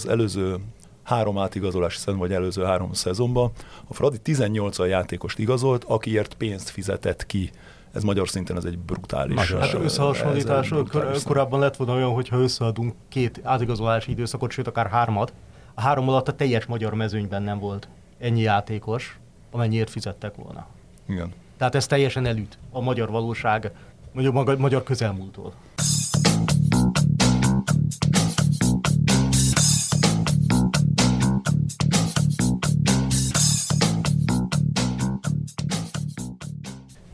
Az előző három átigazolási szezon, vagy előző három szezonban a Fradi 18 a játékost igazolt, akiért pénzt fizetett ki ez magyar szinten ez egy brutális. Magyar. Hát összehasonlítás, korábban lett volna olyan, hogyha összeadunk két átigazolási időszakot, sőt akár hármat, a három alatt a teljes magyar mezőnyben nem volt ennyi játékos, amennyiért fizettek volna. Igen. Tehát ez teljesen elüt a magyar valóság, mondjuk magyar közelmúltól.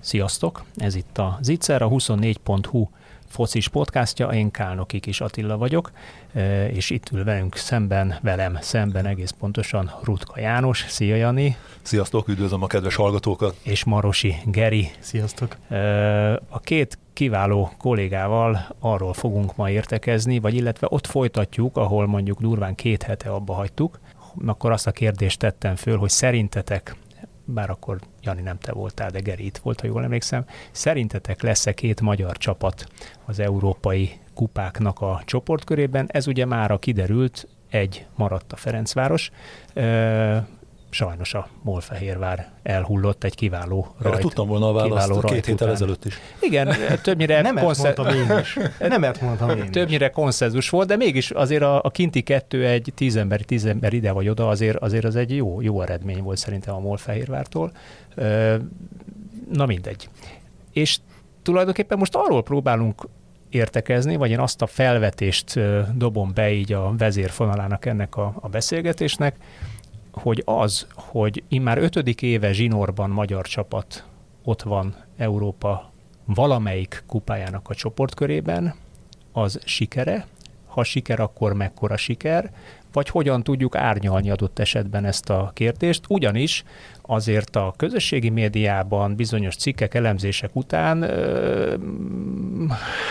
Sziasztok! Ez itt a Zicser, a 24.hu focis podcastja, én Kálnoki Kis Attila vagyok, e, és itt ül velünk szemben, velem szemben egész pontosan Rutka János. Szia Jani! Sziasztok, üdvözlöm a kedves hallgatókat! És Marosi Geri. Sziasztok! E, a két kiváló kollégával arról fogunk ma értekezni, vagy illetve ott folytatjuk, ahol mondjuk durván két hete abba hagytuk, akkor azt a kérdést tettem föl, hogy szerintetek bár akkor Jani nem te voltál, de Geri itt volt, ha jól emlékszem. Szerintetek lesz-e két magyar csapat az európai kupáknak a csoportkörében? Ez ugye már kiderült, egy maradt a Ferencváros sajnos a Molfehérvár elhullott egy kiváló rajt. Erre tudtam volna a választ két héttel ezelőtt is. Igen, többnyire... Nem konszer... mondtam én is. Nem mondtam én Többnyire konszenzus volt, de mégis azért a, a kinti kettő egy tíz ember, tíz ember ide vagy oda, azért, azért az egy jó, jó eredmény volt szerintem a Molfehérvártól. Na mindegy. És tulajdonképpen most arról próbálunk értekezni, vagy én azt a felvetést dobom be így a vezérfonalának ennek a, a beszélgetésnek, hogy az, hogy immár ötödik éve zsinórban magyar csapat ott van Európa valamelyik kupájának a csoportkörében, az sikere, ha siker, akkor mekkora siker, vagy hogyan tudjuk árnyalni adott esetben ezt a kérdést, ugyanis azért a közösségi médiában bizonyos cikkek, elemzések után,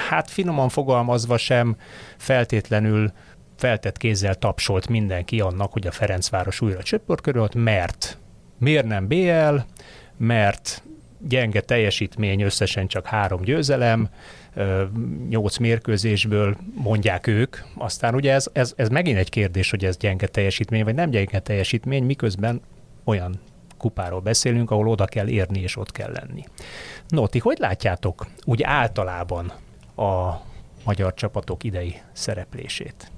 hát finoman fogalmazva sem feltétlenül feltett kézzel tapsolt mindenki annak, hogy a Ferencváros újra csöpörkörölt, mert miért nem BL, mert gyenge teljesítmény, összesen csak három győzelem, nyolc mérkőzésből mondják ők. Aztán ugye ez, ez, ez megint egy kérdés, hogy ez gyenge teljesítmény, vagy nem gyenge teljesítmény, miközben olyan kupáról beszélünk, ahol oda kell érni és ott kell lenni. No, ti hogy látjátok úgy általában a magyar csapatok idei szereplését?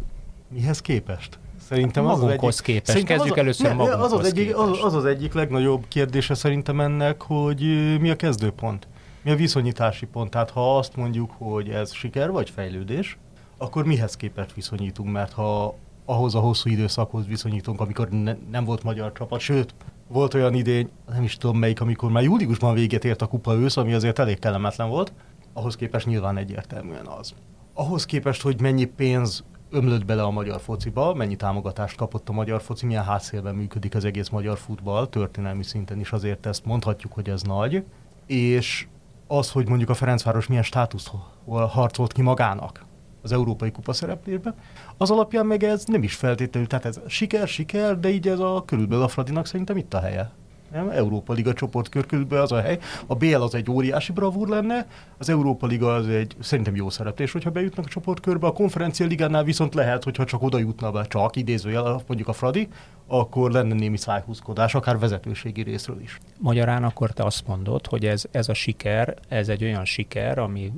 Mihez képest? Szerintem az az egyik, képest. Szerintem Kezdjük az, először ne, magunkhoz az az, egyik, az, az az egyik legnagyobb kérdése szerintem ennek, hogy mi a kezdőpont. Mi a viszonyítási pont? Tehát ha azt mondjuk, hogy ez siker vagy fejlődés, akkor mihez képest viszonyítunk? Mert ha ahhoz a hosszú időszakhoz viszonyítunk, amikor ne, nem volt magyar csapat, sőt, volt olyan idény, nem is tudom melyik, amikor már júliusban véget ért a kupa ősz, ami azért elég kellemetlen volt, ahhoz képest nyilván egyértelműen az. Ahhoz képest, hogy mennyi pénz ömlött bele a magyar fociba, mennyi támogatást kapott a magyar foci, milyen hátszélben működik az egész magyar futball, történelmi szinten is azért ezt mondhatjuk, hogy ez nagy, és az, hogy mondjuk a Ferencváros milyen státuszt harcolt ki magának az Európai Kupa szereplésben, az alapján meg ez nem is feltétlenül, tehát ez siker, siker, de így ez a körülbelül a Fradinak szerintem itt a helye nem? Európa Liga csoportkör körülbelül az a hely. A BL az egy óriási bravúr lenne, az Európa Liga az egy szerintem jó szereplés, hogyha bejutnak a csoportkörbe. A konferencia ligánál viszont lehet, hogyha csak oda jutna be, csak idézőjel, mondjuk a Fradi, akkor lenne némi szájhúzkodás, akár vezetőségi részről is. Magyarán akkor te azt mondod, hogy ez, ez a siker, ez egy olyan siker, ami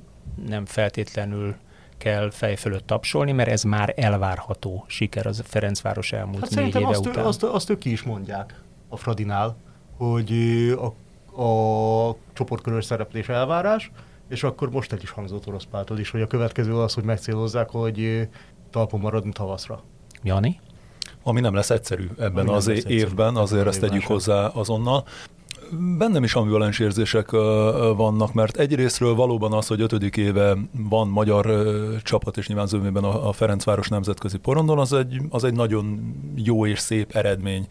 nem feltétlenül kell fej fölött tapsolni, mert ez már elvárható siker az Ferencváros elmúlt hát négy éve azt, után. Azt, azt ők ki is mondják a Fradinál, hogy a, a csoportkörös szereplés elvárás, és akkor most egy is hangzott orosz páltól is, hogy a következő az, hogy megcélozzák, hogy talpon maradni tavaszra. Jani? Ami nem lesz egyszerű ebben Ami az egyszerű. évben, azért ezt tegyük hozzá azonnal. Bennem is ambivalens érzések vannak, mert egyrésztről valóban az, hogy ötödik éve van magyar csapat, és nyilván zömében a Ferencváros nemzetközi porondon, az egy, az egy nagyon jó és szép eredmény.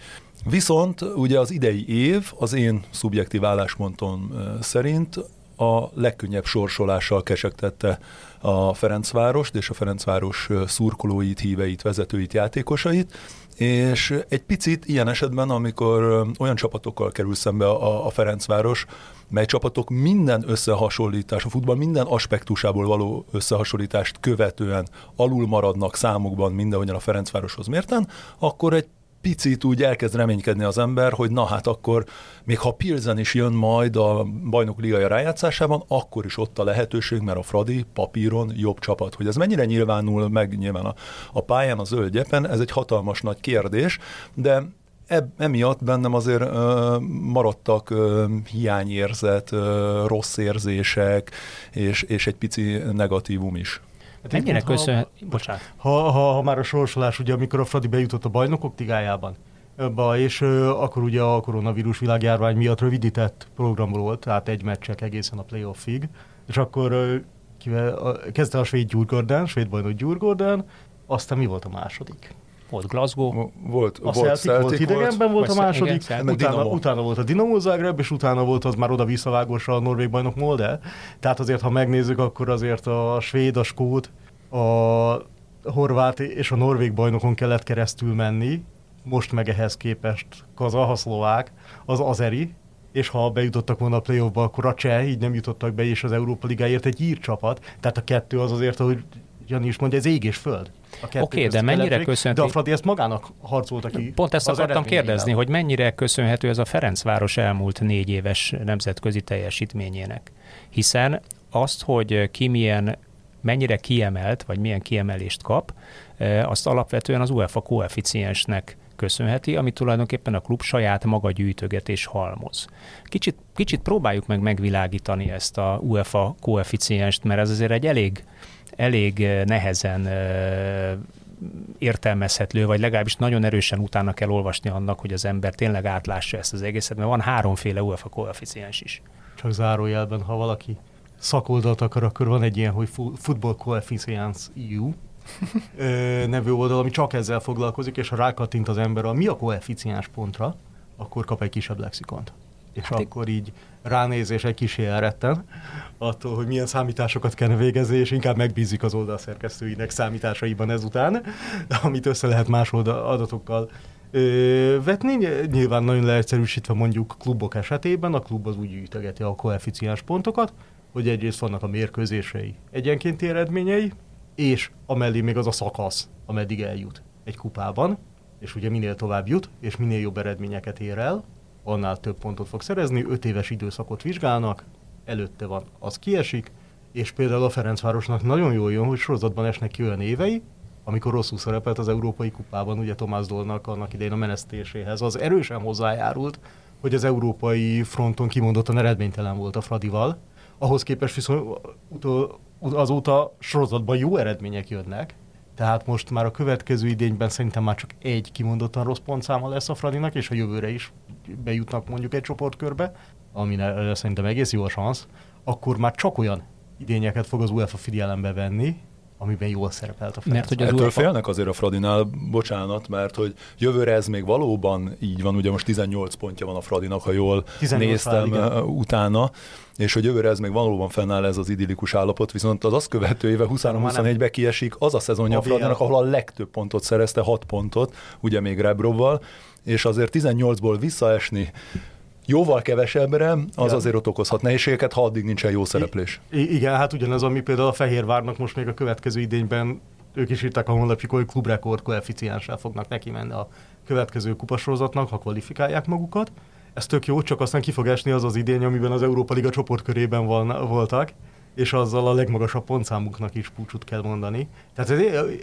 Viszont ugye az idei év az én szubjektív álláspontom szerint a legkönnyebb sorsolással kesegtette a Ferencvárost és a Ferencváros szurkolóit, híveit, vezetőit, játékosait, és egy picit ilyen esetben, amikor olyan csapatokkal kerül szembe a, a Ferencváros, mely csapatok minden összehasonlítás, a futball minden aspektusából való összehasonlítást követően alul maradnak számukban mindenhogyan a Ferencvároshoz mérten, akkor egy picit úgy elkezd reménykedni az ember, hogy na hát akkor, még ha Pilzen is jön majd a bajnok ligaja rájátszásában, akkor is ott a lehetőség, mert a Fradi papíron jobb csapat. Hogy ez mennyire nyilvánul meg nyilván a, a pályán, a zöld gyepen, ez egy hatalmas nagy kérdés, de eb, emiatt bennem azért ö, maradtak ö, hiányérzet, ö, rossz érzések, és, és egy pici negatívum is. Hát Mennyire köszönhet... Bocsánat. Ha, ha, ha már a sorsolás, ugye amikor a Fradi bejutott a bajnokok tigájában, Ba, és ö, akkor ugye a koronavírus világjárvány miatt rövidített program volt, tehát egy meccsek egészen a playoffig, és akkor ö, kivel, a, kezdte a svéd Gyurgordán, svéd bajnok Gyurgordán, aztán mi volt a második? Volt Glasgow. Volt, a volt Celtic, Celtic volt idegenben volt, volt a második, igen, utána, utána volt a Dinamo Zagreb, és utána volt az már oda visszavágósra a norvég bajnok Molde. Tehát azért, ha megnézzük, akkor azért a svéd, a skót, a horvát és a norvég bajnokon kellett keresztül menni, most meg ehhez képest kazaha, szlovák, az azeri, és ha bejutottak volna a playoffba, akkor a cseh, így nem jutottak be, és az Európa Ligáért egy ír csapat. Tehát a kettő az azért, hogy Jani is mondja, ez ég és föld. Oké, okay, de mennyire köszönhető? De a Fradi ezt magának harcolta ki. Pont ezt akartam kérdezni, hogy mennyire köszönhető ez a Ferencváros elmúlt négy éves nemzetközi teljesítményének. Hiszen azt, hogy ki milyen mennyire kiemelt, vagy milyen kiemelést kap, e, azt alapvetően az UEFA koeficiensnek köszönheti, ami tulajdonképpen a klub saját maga gyűjtöget és halmoz. Kicsit, kicsit próbáljuk meg megvilágítani ezt a UEFA koeficienst, mert ez azért egy elég elég eh, nehezen eh, értelmezhető, vagy legalábbis nagyon erősen utána kell olvasni annak, hogy az ember tényleg átlássa ezt az egészet, mert van háromféle UEFA koeficiens is. Csak zárójelben, ha valaki szakoldalt akar, akkor van egy ilyen, hogy Football Coefficients EU nevű oldal, ami csak ezzel foglalkozik, és ha rákattint az ember a mi a koeficiens pontra, akkor kap egy kisebb lexikont és hát akkor így ránézés egy kis elretten attól, hogy milyen számításokat kell végezni, és inkább megbízik az oldalszerkesztőinek számításaiban ezután, amit össze lehet más adatokkal ö, vetni. Nyilván nagyon leegyszerűsítve mondjuk klubok esetében, a klub az úgy gyűjtögeti a koeficiens pontokat, hogy egyrészt vannak a mérkőzései egyenkénti eredményei, és amellé még az a szakasz, ameddig eljut egy kupában, és ugye minél tovább jut, és minél jobb eredményeket ér el, annál több pontot fog szerezni, 5 éves időszakot vizsgálnak, előtte van, az kiesik, és például a Ferencvárosnak nagyon jól jön, hogy sorozatban esnek ki olyan évei, amikor rosszul szerepelt az Európai Kupában, ugye Tomás Dolnak annak idején a menesztéséhez, az erősen hozzájárult, hogy az európai fronton kimondottan eredménytelen volt a Fradival. Ahhoz képest viszont azóta sorozatban jó eredmények jönnek, tehát most már a következő idényben szerintem már csak egy kimondottan rossz pontszáma lesz a Fradinak, és a jövőre is bejutnak mondjuk egy csoportkörbe, ami szerintem egész jó a szansz, akkor már csak olyan idényeket fog az UEFA figyelembe venni, amiben jól szerepelt a Ferenc. Mert hogy az Ettől UEFA... félnek azért a Fradinál, bocsánat, mert hogy jövőre ez még valóban így van, ugye most 18 pontja van a Fradinak, ha jól néztem vál, utána, és hogy jövőre ez még valóban fennáll ez az idillikus állapot, viszont az azt követő éve 23-24-be kiesik az a szezonja a Fradinak, ahol a legtöbb pontot szerezte, 6 pontot, ugye még Rebrovval, és azért 18-ból visszaesni jóval kevesebbre, az azért ott okozhat nehézségeket, ha addig nincsen jó szereplés. I- igen, hát ugyanez, ami például a Fehérvárnak most még a következő idényben ők is írták a honlapjuk, hogy klubrekord koeficienssel fognak neki menni a következő kupasorozatnak, ha kvalifikálják magukat. Ez tök jó, csak aztán ki fog esni az az idény, amiben az Európa Liga csoportkörében voltak, és azzal a legmagasabb pontszámuknak is búcsút kell mondani. Tehát ez,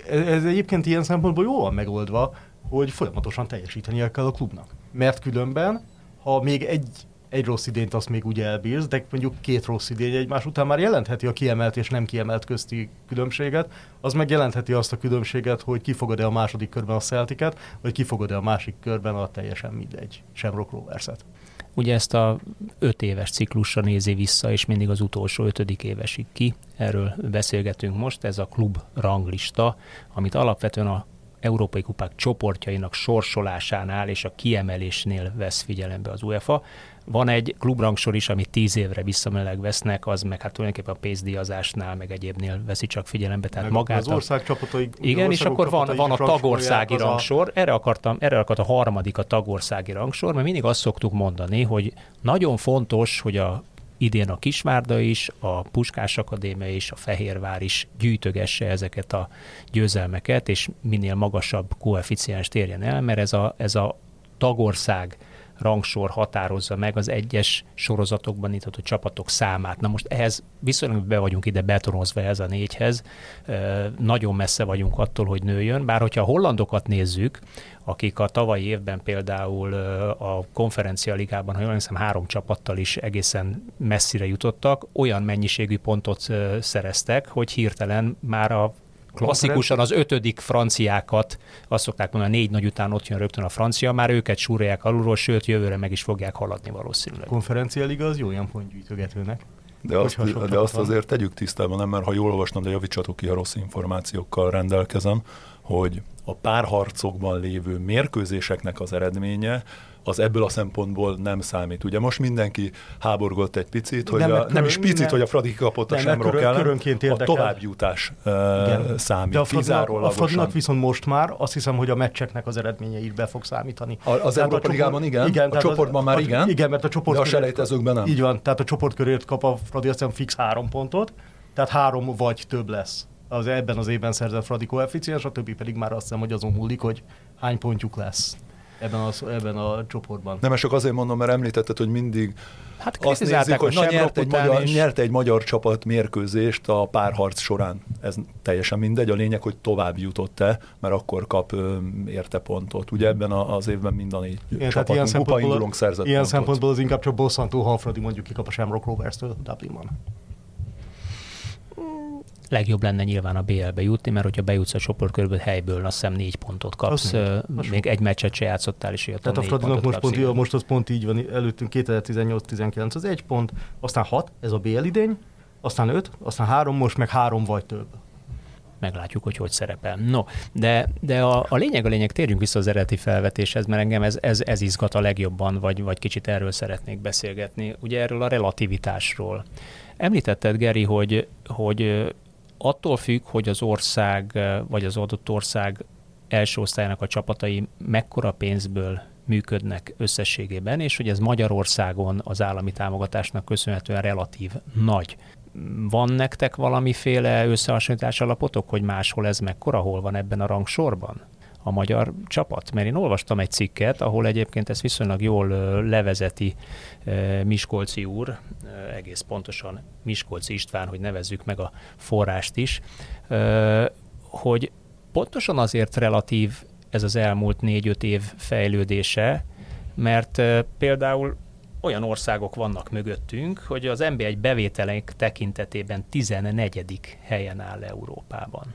ez, ez egyébként ilyen szempontból jól van megoldva, hogy folyamatosan teljesítenie kell a klubnak. Mert különben ha még egy, egy rossz idényt azt még úgy elbírsz, de mondjuk két rossz idény egymás után már jelentheti a kiemelt és nem kiemelt közti különbséget, az meg jelentheti azt a különbséget, hogy kifogad-e a második körben a Celticet, vagy kifogad-e a másik körben a teljesen mindegy Shamrock Rovers-et. Ugye ezt a öt éves ciklusra nézi vissza, és mindig az utolsó ötödik évesig ki. Erről beszélgetünk most, ez a klub ranglista, amit alapvetően a Európai Kupák csoportjainak sorsolásánál és a kiemelésnél vesz figyelembe az UEFA. Van egy klubrangsor is, amit tíz évre visszamenőleg vesznek, az meg hát tulajdonképpen a pénzdíjazásnál, meg egyébnél veszi csak figyelembe. Tehát Meg magát az ország csapatai. igen, és akkor van, van a tagországi rangsor, erre akartam, erre akart a harmadik a tagországi rangsor, mert mindig azt szoktuk mondani, hogy nagyon fontos, hogy a idén a Kisvárda is, a Puskás Akadémia is, a Fehérvár is gyűjtögesse ezeket a győzelmeket, és minél magasabb koeficiens térjen el, mert ez a, ez a tagország rangsor határozza meg az egyes sorozatokban a csapatok számát. Na most ehhez viszonylag be vagyunk ide betonozva ez a négyhez, nagyon messze vagyunk attól, hogy nőjön, bár hogyha a hollandokat nézzük, akik a tavalyi évben például a konferencia ligában, ha jól hiszem, három csapattal is egészen messzire jutottak, olyan mennyiségű pontot szereztek, hogy hirtelen már a klasszikusan az ötödik franciákat, azt szokták mondani, a négy nagy után ott jön rögtön a francia, már őket súrolják alulról, sőt jövőre meg is fogják haladni valószínűleg. A konferencia liga az jó ilyen pontgyűjtögetőnek. De azt, de azt azért tegyük tisztában, nem, mert ha jól olvastam, de javítsatok ki, ha rossz információkkal rendelkezem, hogy a párharcokban lévő mérkőzéseknek az eredménye az ebből a szempontból nem számít. Ugye most mindenki háborgott egy picit, hogy nem, a, nem is picit, nem, hogy a Fradi kapott a Semrok ellen, a továbbjutás uh, számít. De a Fradinak, a Fradinak viszont most már azt hiszem, hogy a meccseknek az eredménye is be fog számítani. A, az Európa Ligában igen, igen, a csoportban az, már igen, igen, mert a csoport de a selejtezőkben nem. Így van, tehát a csoportkörért kap a Fradi azt hiszem fix három pontot, tehát három vagy több lesz az ebben az évben szerzett Fradi koeficiens, a többi pedig már azt hiszem, hogy azon múlik, hogy hány pontjuk lesz ebben a, ebben a csoportban. Nem, csak azért mondom, mert említetted, hogy mindig hát azt nézik, hogy na, nyert, egy magyar, is. nyert egy magyar csapat mérkőzést a párharc során. Ez teljesen mindegy, a lényeg, hogy tovább jutott-e, mert akkor kap ö, érte pontot. Ugye ebben a, az évben mind a négy Igen, csapatunk, ilyen szempontból, szerzett Ilyen pontot. szempontból az inkább csak bosszantó, ha Fradi mondjuk kikap a Shamrock Rovers-től Dublinban legjobb lenne nyilván a BL-be jutni, mert hogyha bejutsz a csoportkörbe helyből, azt hiszem négy pontot kapsz. Az még egy meccset se játszottál, és jött Tehát a Fradinak most, pont, most az pont így van, előttünk 2018-19 az egy pont, aztán hat, ez a BL idény, aztán öt, aztán három, most meg három vagy több meglátjuk, hogy hogy szerepel. No, de, de a, a lényeg a lényeg, térjünk vissza az eredeti felvetéshez, mert engem ez, ez, ez izgat a legjobban, vagy, vagy kicsit erről szeretnék beszélgetni. Ugye erről a relativitásról. Említetted, Geri, hogy, hogy attól függ, hogy az ország, vagy az adott ország első osztályának a csapatai mekkora pénzből működnek összességében, és hogy ez Magyarországon az állami támogatásnak köszönhetően relatív nagy. Van nektek valamiféle összehasonlítás alapotok, hogy máshol ez mekkora, hol van ebben a rangsorban? A magyar csapat? Mert én olvastam egy cikket, ahol egyébként ezt viszonylag jól levezeti Miskolci úr, egész pontosan Miskolci István, hogy nevezzük meg a forrást is, hogy pontosan azért relatív ez az elmúlt négy-öt év fejlődése, mert például olyan országok vannak mögöttünk, hogy az NB1 bevételek tekintetében 14. helyen áll Európában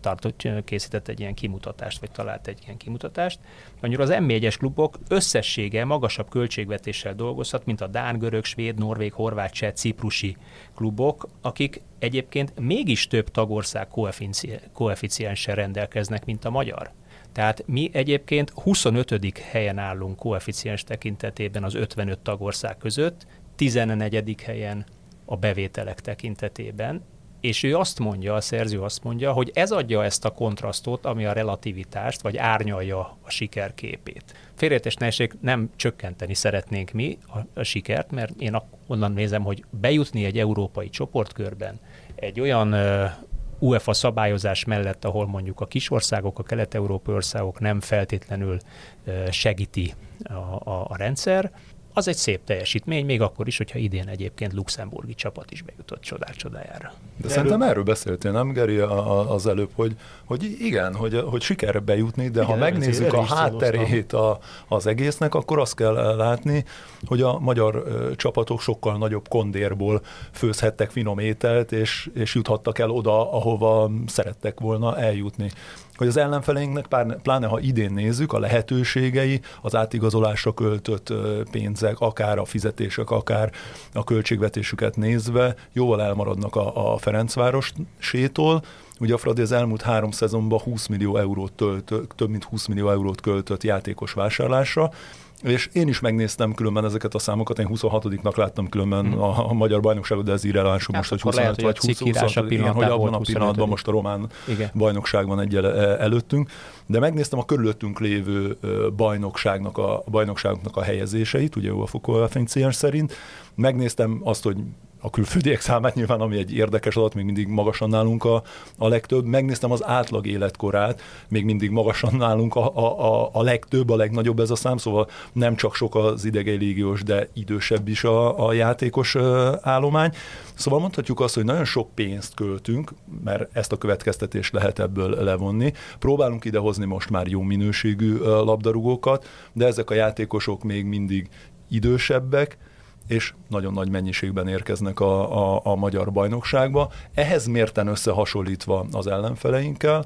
tartott, készített egy ilyen kimutatást, vagy talált egy ilyen kimutatást. Annyira az M1-es klubok összessége magasabb költségvetéssel dolgozhat, mint a Dán, Görög, Svéd, Norvég, Horvát, Cseh, Ciprusi klubok, akik egyébként mégis több tagország koeficienssel rendelkeznek, mint a magyar. Tehát mi egyébként 25. helyen állunk koeficiens tekintetében az 55 tagország között, 14. helyen a bevételek tekintetében, és ő azt mondja, a szerző azt mondja, hogy ez adja ezt a kontrasztot, ami a relativitást, vagy árnyalja a sikerképét. Félreértés nem csökkenteni szeretnénk mi a, a sikert, mert én onnan nézem, hogy bejutni egy európai csoportkörben egy olyan uh, UEFA szabályozás mellett, ahol mondjuk a kisországok, a kelet-európai országok nem feltétlenül segíti a, a, a rendszer, az egy szép teljesítmény, még akkor is, hogyha idén egyébként luxemburgi csapat is bejutott csodák csodájára. De szerintem erről beszéltél, nem Geri, az előbb, hogy, hogy igen, hogy, hogy sikerre bejutni, de igen, ha megnézzük a hátterét a, az egésznek, akkor azt kell látni, hogy a magyar ö, csapatok sokkal nagyobb kondérból főzhettek finom ételt, és, és juthattak el oda, ahova szerettek volna eljutni hogy az ellenfeleinknek, pláne ha idén nézzük, a lehetőségei, az átigazolásra költött pénzek, akár a fizetések, akár a költségvetésüket nézve jóval elmaradnak a, a Ferencváros sétól, Ugye a Fradi az elmúlt három szezonban 20 millió eurót tölt, több mint 20 millió eurót költött játékos vásárlásra, és én is megnéztem különben ezeket a számokat, én 26-nak láttam különben hmm. a, a magyar bajnokságot, de ez irreleváns, hát most, hogy 25 lehet, vagy 20, 20 igen, hogy abban a pillanatban most a román igen. bajnokság van egy előttünk, de megnéztem a körülöttünk lévő bajnokságnak a, a bajnokságoknak a helyezéseit, ugye a koeficiens szerint, megnéztem azt, hogy a külföldiek számát nyilván, ami egy érdekes adat, még mindig magasan nálunk a, a legtöbb. Megnéztem az átlag életkorát, még mindig magasan nálunk a, a, a legtöbb, a legnagyobb ez a szám, szóval nem csak sok az idegei légiós, de idősebb is a, a játékos állomány. Szóval mondhatjuk azt, hogy nagyon sok pénzt költünk, mert ezt a következtetést lehet ebből levonni. Próbálunk idehozni most már jó minőségű labdarúgókat, de ezek a játékosok még mindig idősebbek, és nagyon nagy mennyiségben érkeznek a, a, a magyar bajnokságba. Ehhez mérten összehasonlítva az ellenfeleinkkel,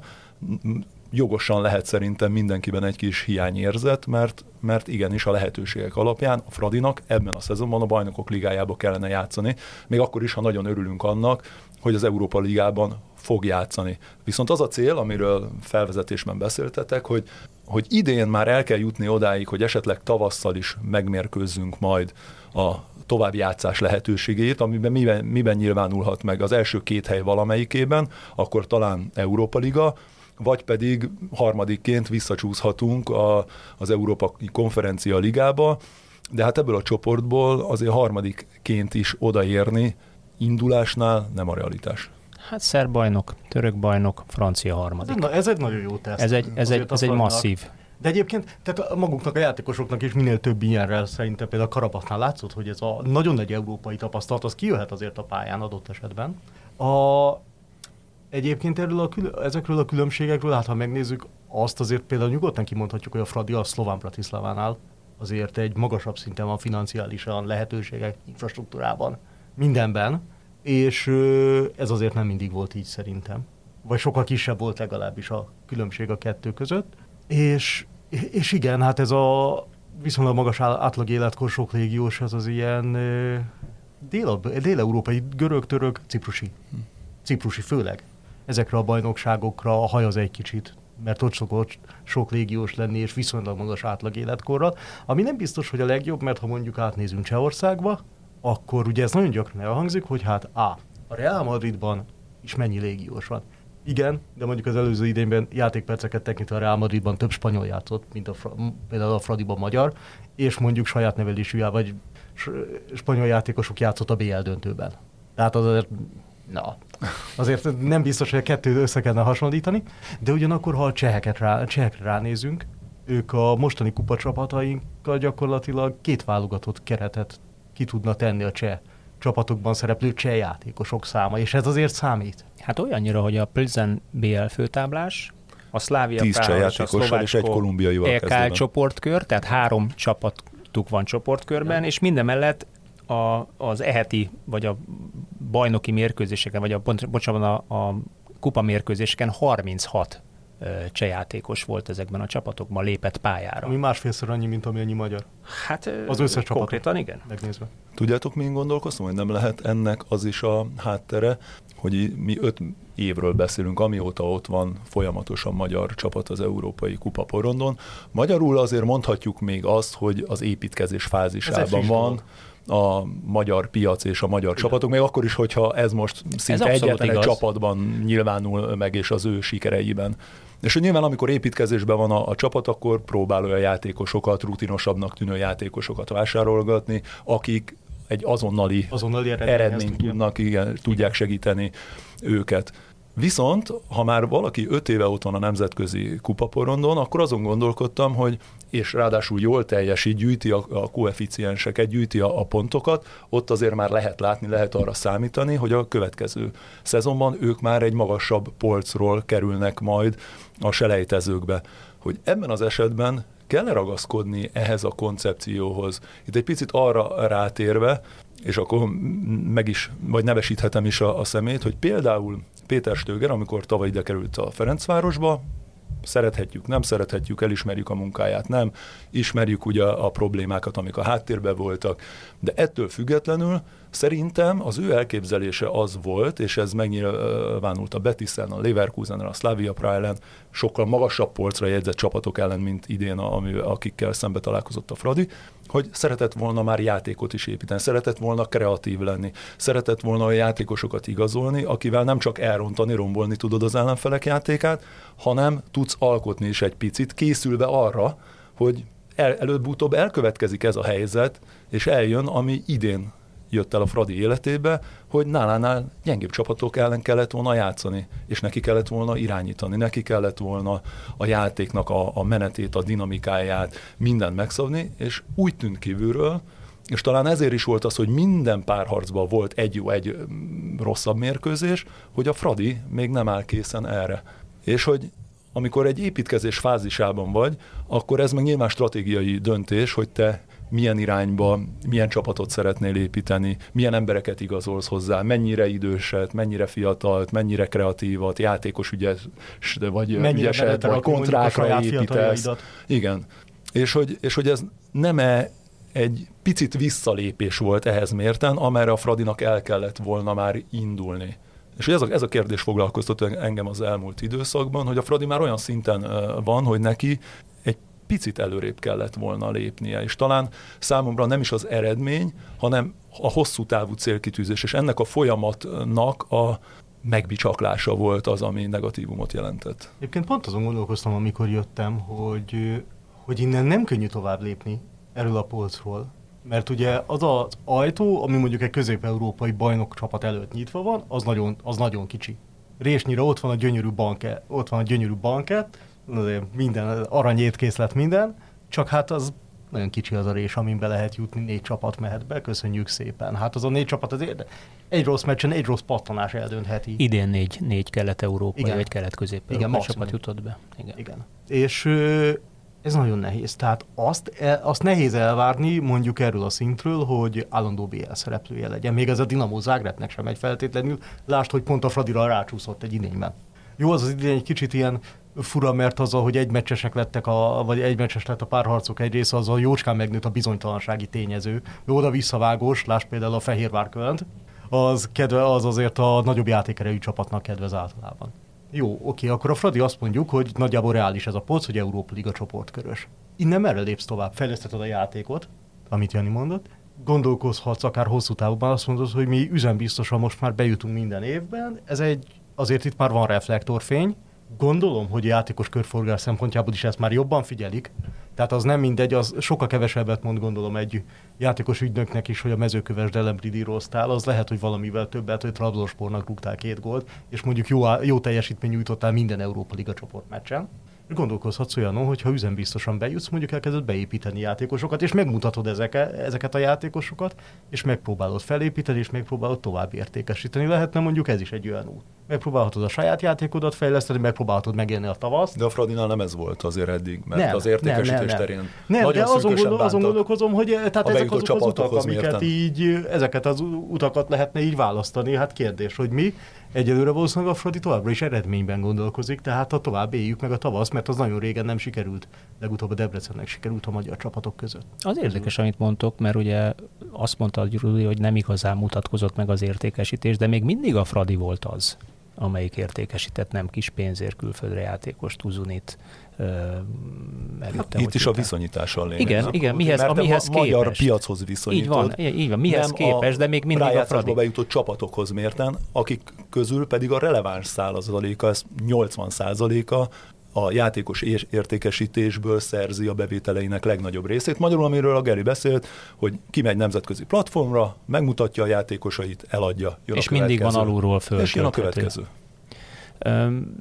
jogosan lehet szerintem mindenkiben egy kis hiányérzet, mert, mert igenis a lehetőségek alapján a Fradinak ebben a szezonban a bajnokok ligájába kellene játszani, még akkor is, ha nagyon örülünk annak, hogy az Európa Ligában fog játszani. Viszont az a cél, amiről felvezetésben beszéltetek, hogy, hogy idén már el kell jutni odáig, hogy esetleg tavasszal is megmérkőzzünk majd a további játszás lehetőségét, amiben miben, miben nyilvánulhat meg az első két hely valamelyikében, akkor talán Európa Liga, vagy pedig harmadikként visszacsúszhatunk a, az Európa Konferencia Ligába, de hát ebből a csoportból azért harmadikként is odaérni indulásnál nem a realitás. Hát szerb bajnok, török bajnok, francia harmadik. Ez, ez egy nagyon jó teszt. Ez egy, ez egy, ez egy masszív. De egyébként, tehát maguknak a játékosoknak is minél több ilyenre szerintem például a Karabaknál látszott, hogy ez a nagyon nagy európai tapasztalat, az kijöhet azért a pályán adott esetben. A, egyébként erről a kül- ezekről a különbségekről, hát ha megnézzük, azt azért például nyugodtan kimondhatjuk, hogy a Fradi a szlován Bratislavánál azért egy magasabb szinten van financiálisan, lehetőségek, infrastruktúrában, mindenben, és ez azért nem mindig volt így szerintem. Vagy sokkal kisebb volt legalábbis a különbség a kettő között. És, és igen, hát ez a viszonylag magas átlag életkor sok légiós, az az ilyen dél, dél-európai, görög, török, ciprusi. Ciprusi főleg. Ezekre a bajnokságokra hajaz egy kicsit, mert ott szokott sok légiós lenni, és viszonylag magas átlag életkorral. Ami nem biztos, hogy a legjobb, mert ha mondjuk átnézünk Csehországba, akkor ugye ez nagyon gyakran elhangzik, hogy hát A. A Real Madridban is mennyi légiós van. Igen, de mondjuk az előző idényben játékperceket tekintve a Real Madridban több spanyol játszott, mint a, például a Fradiban magyar, és mondjuk saját nevelésű, vagy spanyol játékosok játszott a BL döntőben. Tehát az azért, na, azért nem biztos, hogy a kettőt össze kellene hasonlítani, de ugyanakkor, ha a cseheket rá, csehekre ránézünk, ők a mostani kupacsapatainkkal gyakorlatilag két válogatott keretet ki tudna tenni a cseh csapatokban szereplő cseh játékosok száma, és ez azért számít. Hát olyannyira, hogy a Plzen BL főtáblás, a Szlávia Tíz Práha és a Szlovácsko és egy kolumbiaival EKL csoportkör, tehát három csapatuk van csoportkörben, ja. és minden mellett a, az eheti, vagy a bajnoki mérkőzéseken, vagy a, bocsánat, a, a kupa mérkőzéseken 36 csehjátékos volt ezekben a csapatokban, lépett pályára. Ami másfélszer annyi, mint ami annyi magyar. Hát az összes csapat. Konkrétan igen. Megnézve. Tudjátok, mi gondolkoztam, hogy nem lehet ennek az is a háttere, hogy mi öt évről beszélünk, amióta ott van folyamatosan magyar csapat az Európai Kupa porondon. Magyarul azért mondhatjuk még azt, hogy az építkezés fázisában van a magyar piac és a magyar Igen. csapatok, még akkor is, hogyha ez most szinte ez egyetlen egy csapatban nyilvánul meg, és az ő sikereiben. És hogy nyilván, amikor építkezésben van a, a csapat, akkor próbál olyan játékosokat, rutinosabbnak tűnő játékosokat vásárolgatni, akik egy azonnali, azonnali eredményt tudnak, igen, tudják segíteni őket. Viszont, ha már valaki öt éve ott van a nemzetközi kupaporondon, akkor azon gondolkodtam, hogy és ráadásul jól teljesít, gyűjti a, a koeficienseket, gyűjti a, a pontokat, ott azért már lehet látni, lehet arra számítani, hogy a következő szezonban ők már egy magasabb polcról kerülnek majd a selejtezőkbe. Hogy ebben az esetben kell ragaszkodni ehhez a koncepcióhoz. Itt egy picit arra rátérve, és akkor meg is, vagy nevesíthetem is a, a szemét, hogy például Péter Stöger, amikor tavaly ide került a Ferencvárosba, szerethetjük, nem szerethetjük, elismerjük a munkáját, nem, ismerjük ugye a problémákat, amik a háttérben voltak, de ettől függetlenül Szerintem az ő elképzelése az volt, és ez megnyilvánult a Betisen, a Leverkusen, a Slavia Praha sokkal magasabb polcra jegyzett csapatok ellen, mint idén, ami, akikkel szembe találkozott a Fradi, hogy szeretett volna már játékot is építeni, szeretett volna kreatív lenni, szeretett volna a játékosokat igazolni, akivel nem csak elrontani, rombolni tudod az ellenfelek játékát, hanem tudsz alkotni is egy picit, készülve arra, hogy el, előbb-utóbb elkövetkezik ez a helyzet, és eljön, ami idén jött el a Fradi életébe, hogy nálánál gyengébb csapatok ellen kellett volna játszani, és neki kellett volna irányítani, neki kellett volna a játéknak a, a menetét, a dinamikáját, mindent megszabni, és úgy tűnt kívülről, és talán ezért is volt az, hogy minden párharcban volt egy jó, egy rosszabb mérkőzés, hogy a Fradi még nem áll készen erre. És hogy amikor egy építkezés fázisában vagy, akkor ez meg nyilván stratégiai döntés, hogy te milyen irányba, milyen csapatot szeretnél építeni, milyen embereket igazolsz hozzá, mennyire időset, mennyire fiatalt, mennyire kreatívat, játékos ügyes, vagy mennyire ügyeset, vagy kontrákra építesz. Igen. És hogy, és hogy ez nem-e egy picit visszalépés volt ehhez mérten, amerre a Fradinak el kellett volna már indulni. És hogy ez a, ez a kérdés foglalkoztat engem az elmúlt időszakban, hogy a Fradi már olyan szinten van, hogy neki picit előrébb kellett volna lépnie, és talán számomra nem is az eredmény, hanem a hosszú távú célkitűzés, és ennek a folyamatnak a megbicsaklása volt az, ami negatívumot jelentett. Egyébként pont azon gondolkoztam, amikor jöttem, hogy, hogy innen nem könnyű tovább lépni erről a polcról, mert ugye az az ajtó, ami mondjuk egy közép-európai bajnok csapat előtt nyitva van, az nagyon, az nagyon kicsi. Résnyire ott van a gyönyörű banket, ott van a gyönyörű banket, minden, aranyétkészlet minden, csak hát az nagyon kicsi az a rés, amin be lehet jutni, négy csapat mehet be, köszönjük szépen. Hát az a négy csapat azért egy rossz meccsen, egy rossz pattanás eldöntheti. Idén négy, négy kelet-európai, vagy kelet-közép Igen, csapat jutott be. Igen. Igen. És ez nagyon nehéz. Tehát azt, e, azt nehéz elvárni mondjuk erről a szintről, hogy állandó BL szereplője legyen. Még ez a Dinamo Zágrebnek sem egy feltétlenül. Lásd, hogy pont a Fradira rácsúszott egy idényben. Jó, az az idén egy kicsit ilyen fura, mert az, hogy egy meccsesek lettek, a, vagy egy meccses lett a párharcok egy része, az a jócskán megnőtt a bizonytalansági tényező. Oda visszavágós, láss például a Fehérvár költ, az, kedve, az azért a nagyobb játékerejű csapatnak kedvez általában. Jó, oké, akkor a Fradi azt mondjuk, hogy nagyjából reális ez a polc, hogy Európa Liga csoportkörös. Innen merre lépsz tovább? Fejleszteted a játékot, amit Jani mondott, gondolkozhatsz akár hosszú távban, azt mondod, hogy mi üzembiztosan most már bejutunk minden évben, ez egy, azért itt már van reflektorfény, Gondolom, hogy a játékos körforgás szempontjából is ezt már jobban figyelik. Tehát az nem mindegy, az sokkal kevesebbet mond gondolom egy játékos ügynöknek is, hogy a mezőköves Delemridíroztál, az lehet, hogy valamivel többet, hogy Trabzonspornak rúgtál két gólt, és mondjuk jó, jó teljesítmény nyújtottál minden Európa Liga csoportmeccsen gondolkozhatsz olyanon, hogy ha üzembiztosan bejutsz, mondjuk elkezded beépíteni játékosokat, és megmutatod ezeket, ezeket a játékosokat, és megpróbálod felépíteni, és megpróbálod tovább értékesíteni. Lehetne mondjuk ez is egy olyan út. Megpróbálhatod a saját játékodat fejleszteni, megpróbálhatod megélni a tavaszt. De a Fradinál nem ez volt azért eddig, mert nem, az értékesítés nem, nem, nem. terén nem, nagyon de azon, gondol, azon gondolkozom, hogy eh, tehát ezek azok az utak, amiket mérten. így, ezeket az utakat lehetne így választani. Hát kérdés, hogy mi Egyelőre valószínűleg a Fradi továbbra is eredményben gondolkozik, tehát ha tovább éljük meg a tavasz, mert az nagyon régen nem sikerült. Legutóbb a Debrecennek sikerült a magyar csapatok között. Az érdekes, amit mondtok, mert ugye azt mondta Gyuri, hogy nem igazán mutatkozott meg az értékesítés, de még mindig a Fradi volt az, amelyik értékesített nem kis pénzért külföldre játékos Tuzunit, előtte. Itt is a viszonyítással lényeg. Igen, igen, mihez, a, mihez a képest. magyar piachoz viszonyítod. Így van, így van mihez képest, de még mindig a Fradi. bejutott csapatokhoz mérten, akik közül pedig a releváns százaléka, ez 80 százaléka a játékos értékesítésből szerzi a bevételeinek legnagyobb részét. Magyarul, amiről a Geri beszélt, hogy kimegy nemzetközi platformra, megmutatja a játékosait, eladja. Jön és a mindig van alulról föl. És jön a következő. Öm,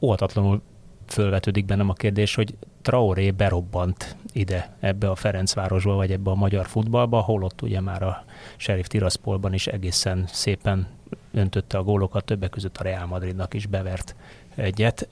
óhatatlanul fölvetődik bennem a kérdés, hogy Traoré berobbant ide, ebbe a Ferencvárosba, vagy ebbe a magyar futballba, holott ugye már a Sheriff Tiraspolban is egészen szépen öntötte a gólokat, többek között a Real Madridnak is bevert egyet.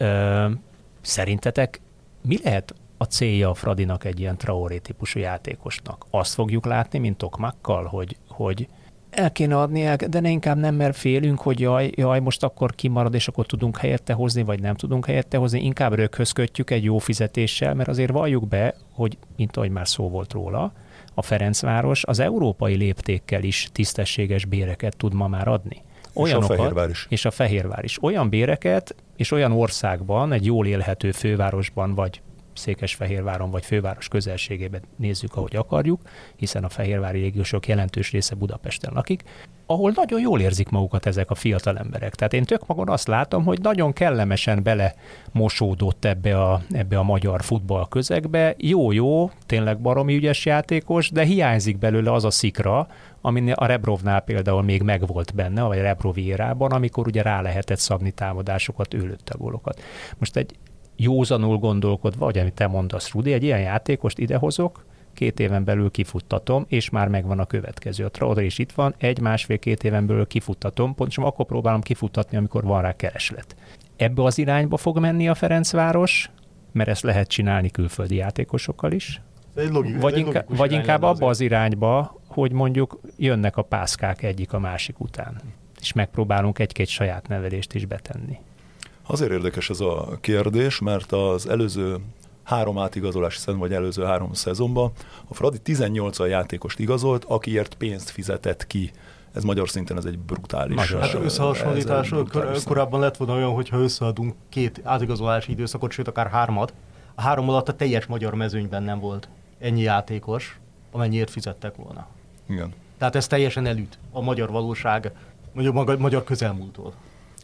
Szerintetek mi lehet a célja a Fradinak egy ilyen Traoré típusú játékosnak? Azt fogjuk látni, mint Tokmakkal, hogy, hogy el kéne adni, el, de ne inkább nem, mert félünk, hogy jaj, jaj, most akkor kimarad, és akkor tudunk helyette hozni, vagy nem tudunk helyette hozni. Inkább röghöz kötjük egy jó fizetéssel, mert azért valljuk be, hogy, mint ahogy már szó volt róla, a Ferencváros az európai léptékkel is tisztességes béreket tud ma már adni. Olyanokat, és a Fehérvár is. És a Fehérvár is. Olyan béreket, és olyan országban, egy jól élhető fővárosban, vagy Székesfehérváron vagy főváros közelségében nézzük, ahogy akarjuk, hiszen a fehérvári régiósok jelentős része Budapesten lakik, ahol nagyon jól érzik magukat ezek a fiatal emberek. Tehát én tök magon azt látom, hogy nagyon kellemesen bele mosódott ebbe a, ebbe a magyar futball közegbe. Jó-jó, tényleg baromi ügyes játékos, de hiányzik belőle az a szikra, ami a Rebrovnál például még megvolt benne, vagy a Rebrovi érában, amikor ugye rá lehetett szabni támadásokat, a gólokat. Most egy józanul gondolkodva, vagy amit te mondasz, Rudi, egy ilyen játékost idehozok, két éven belül kifuttatom, és már megvan a következő. A Traore is itt van, egy, másfél, két éven belül kifuttatom, pontosan akkor próbálom kifuttatni, amikor van rá kereslet. Ebbe az irányba fog menni a Ferencváros, mert ezt lehet csinálni külföldi játékosokkal is. Egy logik, vagy, egy inká- vagy inkább abba az irányba, hogy mondjuk jönnek a pászkák egyik a másik után, és megpróbálunk egy-két saját nevelést is betenni. Azért érdekes ez a kérdés, mert az előző három átigazolási szezon, vagy előző három szezonban a Fradi 18 a játékost igazolt, akiért pénzt fizetett ki. Ez magyar szinten ez egy brutális. Magyar. Hát összehasonlítás, brutális korábban lett volna olyan, hogyha összeadunk két átigazolási időszakot, sőt akár hármat, a három alatt a teljes magyar mezőnyben nem volt ennyi játékos, amennyiért fizettek volna. Igen. Tehát ez teljesen elüt a magyar valóság, mondjuk magyar közelmúltól.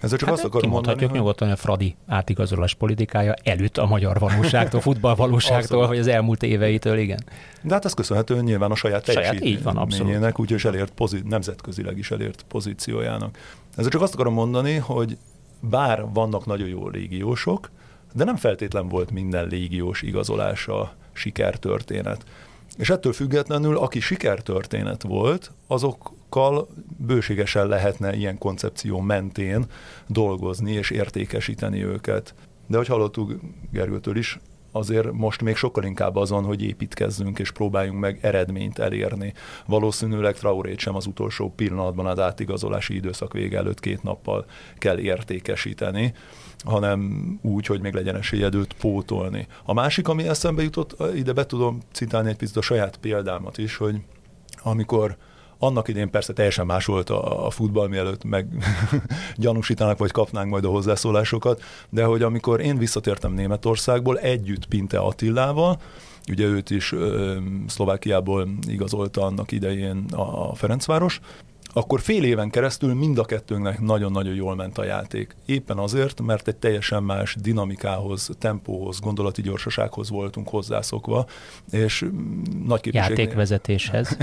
Ezzel csak hát azt akarom mondani, hogy... nyugodtan, hogy a Fradi átigazolás politikája előtt a magyar valóságtól, futball valóságtól, hogy az elmúlt éveitől, igen. De hát ez köszönhető nyilván a saját teljesítményének, úgyhogy elért pozí- nemzetközileg is elért pozíciójának. Ezzel csak azt akarom mondani, hogy bár vannak nagyon jó légiósok, de nem feltétlen volt minden légiós igazolása sikertörténet. És ettől függetlenül, aki sikertörténet volt, azokkal bőségesen lehetne ilyen koncepció mentén dolgozni és értékesíteni őket. De hogy hallottuk Gergőtől is, azért most még sokkal inkább azon, hogy építkezzünk és próbáljunk meg eredményt elérni. Valószínűleg Traorét sem az utolsó pillanatban az átigazolási időszak vége előtt két nappal kell értékesíteni, hanem úgy, hogy még legyen esélyed őt pótolni. A másik, ami eszembe jutott, ide be tudom citálni egy picit a saját példámat is, hogy amikor annak idén persze teljesen más volt a, a futball, mielőtt meg gyanúsítanak, vagy kapnánk majd a hozzászólásokat, de hogy amikor én visszatértem Németországból együtt Pinte Attillával, ugye őt is ö, Szlovákiából igazolta annak idején a Ferencváros, akkor fél éven keresztül mind a kettőnknek nagyon-nagyon jól ment a játék. Éppen azért, mert egy teljesen más dinamikához, tempóhoz, gondolati gyorsasághoz voltunk hozzászokva, és nagy képviség... Játékvezetéshez.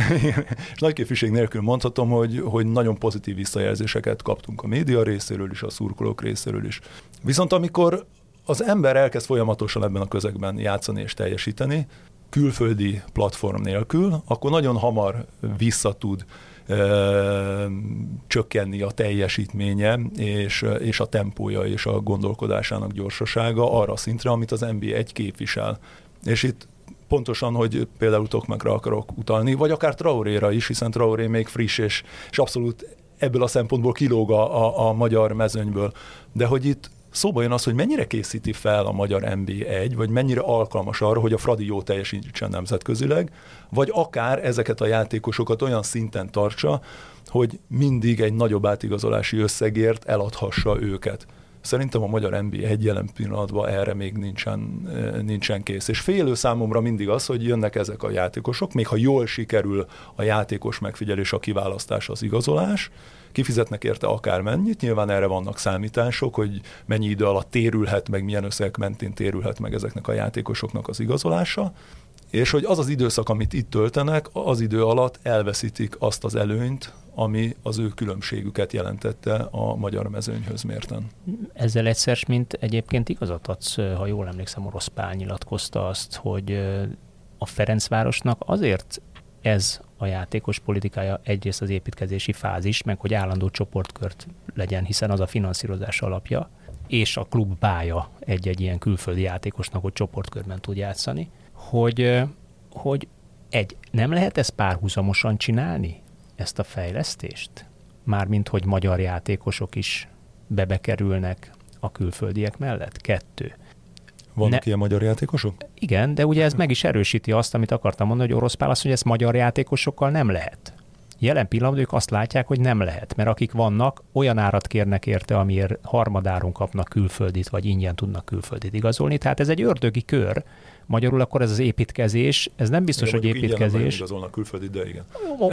és nagy képviség nélkül mondhatom, hogy, hogy nagyon pozitív visszajelzéseket kaptunk a média részéről is, a szurkolók részéről is. Viszont amikor az ember elkezd folyamatosan ebben a közegben játszani és teljesíteni, külföldi platform nélkül, akkor nagyon hamar visszatud csökkenni a teljesítménye és, és a tempója és a gondolkodásának gyorsasága arra a szintre, amit az NBA egy képvisel. És itt pontosan, hogy például Tokmakra akarok utalni, vagy akár Traoréra is, hiszen Traoré még friss, és, és abszolút ebből a szempontból kilóg a, a, a magyar mezőnyből. De hogy itt szóba jön az, hogy mennyire készíti fel a magyar NB1, vagy mennyire alkalmas arra, hogy a Fradi jó teljesítsen nemzetközileg, vagy akár ezeket a játékosokat olyan szinten tartsa, hogy mindig egy nagyobb átigazolási összegért eladhassa őket. Szerintem a magyar NBA egy jelen pillanatban erre még nincsen, eh, nincsen kész. És félő számomra mindig az, hogy jönnek ezek a játékosok, még ha jól sikerül a játékos megfigyelés, a kiválasztás, az igazolás, kifizetnek érte akármennyit, nyilván erre vannak számítások, hogy mennyi idő alatt térülhet meg, milyen összegek mentén térülhet meg ezeknek a játékosoknak az igazolása, és hogy az az időszak, amit itt töltenek, az idő alatt elveszítik azt az előnyt, ami az ő különbségüket jelentette a magyar mezőnyhöz mérten. Ezzel egyszer, mint egyébként igazat adsz, ha jól emlékszem, Orosz Pál nyilatkozta azt, hogy a Ferencvárosnak azért ez a játékos politikája egyrészt az építkezési fázis, meg hogy állandó csoportkört legyen, hiszen az a finanszírozás alapja, és a klub bája egy-egy ilyen külföldi játékosnak, hogy csoportkörben tud játszani, hogy, hogy egy, nem lehet ezt párhuzamosan csinálni? ezt a fejlesztést? Mármint, hogy magyar játékosok is bebekerülnek a külföldiek mellett? Kettő. Vannak ne... ilyen magyar játékosok? Igen, de ugye ez meg is erősíti azt, amit akartam mondani, hogy orosz pál azt, hogy ezt magyar játékosokkal nem lehet. Jelen pillanatban ők azt látják, hogy nem lehet, mert akik vannak, olyan árat kérnek érte, amiért harmadáron kapnak külföldit, vagy ingyen tudnak külföldit igazolni. Tehát ez egy ördögi kör. Magyarul akkor ez az építkezés, ez nem biztos, igen, hogy építkezés. igazolnak külföldit, de igen.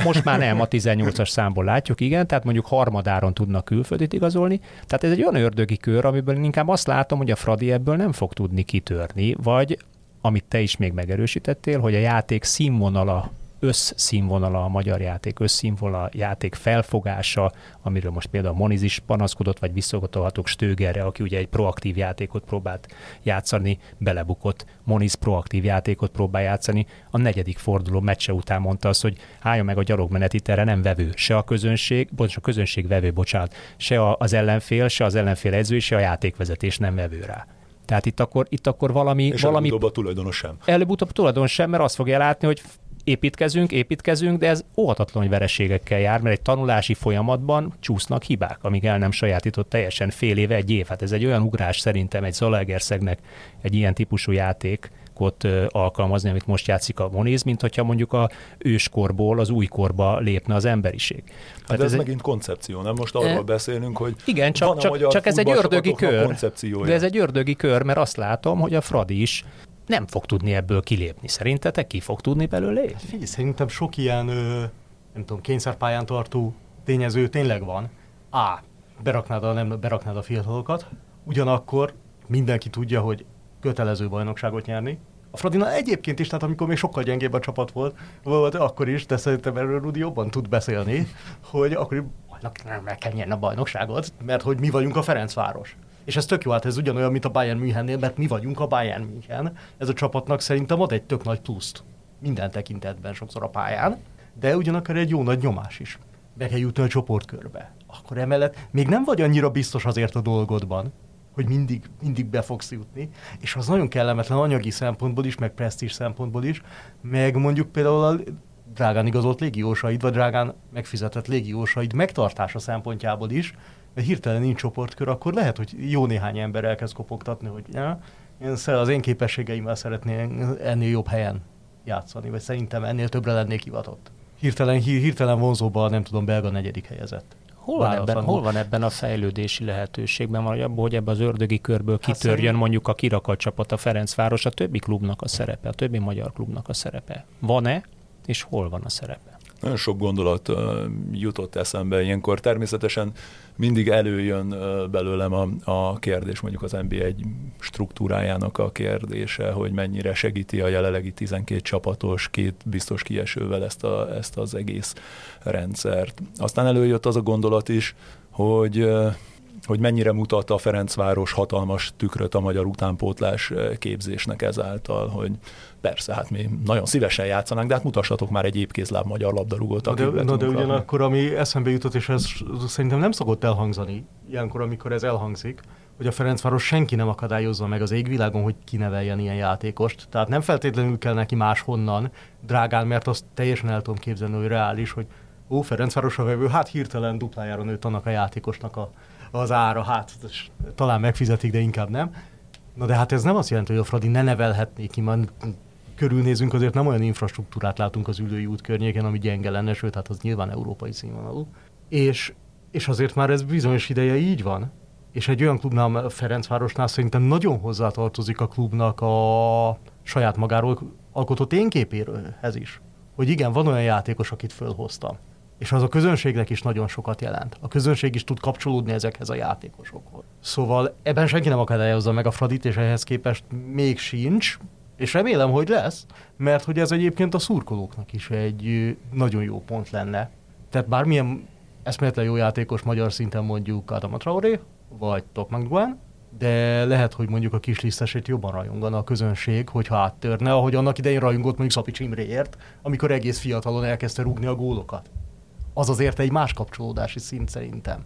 Most már nem, a 18-as számból látjuk, igen, tehát mondjuk harmadáron tudnak külföldit igazolni. Tehát ez egy olyan ördögi kör, amiből inkább azt látom, hogy a Fradi ebből nem fog tudni kitörni, vagy amit te is még megerősítettél, hogy a játék színvonala összszínvonala a magyar játék, összszínvonala a játék felfogása, amiről most például Moniz is panaszkodott, vagy visszagatolhatok Stögerre, aki ugye egy proaktív játékot próbált játszani, belebukott. Moniz proaktív játékot próbál játszani. A negyedik forduló meccse után mondta azt, hogy álljon meg a gyalogmenet itt erre nem vevő. Se a közönség, bocs, a közönség vevő, bocsánat, se az ellenfél, se az ellenfél edző, se a játékvezetés nem vevő rá. Tehát itt akkor, itt akkor valami... És valami előbb-utóbb a tulajdonos sem. Előbb-utóbb a tulajdonos sem, mert azt fogja látni, hogy építkezünk, építkezünk, de ez óhatatlan, hogy vereségekkel jár, mert egy tanulási folyamatban csúsznak hibák, amíg el nem sajátított teljesen fél éve, egy év. Hát ez egy olyan ugrás szerintem egy Zalaegerszegnek egy ilyen típusú játék, játékot alkalmazni, amit most játszik a Moniz, mint hogyha mondjuk a őskorból az újkorba lépne az emberiség. Hát ez, ez egy... megint koncepció, nem? Most arról e... beszélünk, hogy Igen, csak, csak, csak ez egy ördögi kör. De ez egy ördögi kör, mert azt látom, hogy a Fradi is nem fog tudni ebből kilépni. Szerintetek ki fog tudni belőle? Figyelj, szerintem sok ilyen, ö, nem tudom, kényszerpályán tartó tényező tényleg van. A. Beraknád a, nem beraknád a fiatalokat, ugyanakkor mindenki tudja, hogy kötelező bajnokságot nyerni. A Fradina egyébként is, tehát amikor még sokkal gyengébb a csapat volt, volt akkor is, de szerintem erről Rudi jobban tud beszélni, hogy akkor nem meg kell nyerni a bajnokságot, mert hogy mi vagyunk a Ferencváros. És ez tök jó, hát ez ugyanolyan, mint a Bayern Münchennél, mert mi vagyunk a Bayern München. Ez a csapatnak szerintem ad egy tök nagy pluszt. Minden tekintetben sokszor a pályán, de ugyanakkor egy jó nagy nyomás is. Be kell jutni a csoportkörbe. Akkor emellett még nem vagy annyira biztos azért a dolgodban, hogy mindig, mindig be fogsz jutni, és az nagyon kellemetlen anyagi szempontból is, meg presztízs szempontból is, meg mondjuk például a drágán igazolt légiósaid, vagy drágán megfizetett légiósaid megtartása szempontjából is, hirtelen nincs csoportkör, akkor lehet, hogy jó néhány ember elkezd kopogtatni, hogy ja, én az én képességeimmel szeretnék ennél jobb helyen játszani, vagy szerintem ennél többre lennék hivatott. Hirtelen, hirtelen vonzóban, nem tudom, belga negyedik helyezett. Hol van, ebben, hol van ebben a fejlődési lehetőségben, vagy abban, hogy ebbe az ördögi körből hát kitörjön hát mondjuk a kirakat csapat, a Ferencváros, a többi klubnak a szerepe, a többi magyar klubnak a szerepe? Van-e, és hol van a szerepe? Nagyon sok gondolat uh, jutott eszembe ilyenkor. Természetesen mindig előjön belőlem a, a kérdés, mondjuk az NBA egy struktúrájának a kérdése, hogy mennyire segíti a jelenlegi 12 csapatos, két biztos kiesővel ezt, a, ezt az egész rendszert. Aztán előjött az a gondolat is, hogy hogy mennyire mutat a Ferencváros hatalmas tükröt a magyar utánpótlás képzésnek ezáltal, hogy persze, hát mi nagyon szívesen játszanánk, de hát mutassatok már egy épkézláb magyar labdarúgót. Na de, na de ugyanakkor, ami eszembe jutott, és ez szerintem nem szokott elhangzani, ilyenkor, amikor ez elhangzik, hogy a Ferencváros senki nem akadályozza meg az égvilágon, hogy kineveljen ilyen játékost. Tehát nem feltétlenül kell neki máshonnan, drágán, mert azt teljesen el tudom képzelni, hogy reális, hogy ó, Ferencváros a vevő, hát hirtelen duplájára nőtt annak a játékosnak a, az ára, hát talán megfizetik, de inkább nem. Na de hát ez nem azt jelenti, hogy a Fradi ne nevelhetné ki, mert körülnézünk, azért nem olyan infrastruktúrát látunk az ülői út környéken, ami gyenge lenne, sőt, hát az nyilván európai színvonalú. És, és azért már ez bizonyos ideje így van. És egy olyan klubnál, a Ferencvárosnál szerintem nagyon hozzátartozik a klubnak a saját magáról alkotott én képéről ez is. Hogy igen, van olyan játékos, akit fölhoztam és az a közönségnek is nagyon sokat jelent. A közönség is tud kapcsolódni ezekhez a játékosokhoz. Szóval ebben senki nem akadályozza meg a Fradit, és ehhez képest még sincs, és remélem, hogy lesz, mert hogy ez egyébként a szurkolóknak is egy nagyon jó pont lenne. Tehát bármilyen eszméletlen jó játékos magyar szinten mondjuk Adama Traoré, vagy Tokmak Duan, de lehet, hogy mondjuk a kis lisztesét jobban rajongana a közönség, hogyha áttörne, ahogy annak idején rajongott mondjuk Szapics Imréért, amikor egész fiatalon elkezdte rúgni a gólokat az azért egy más kapcsolódási szint szerintem.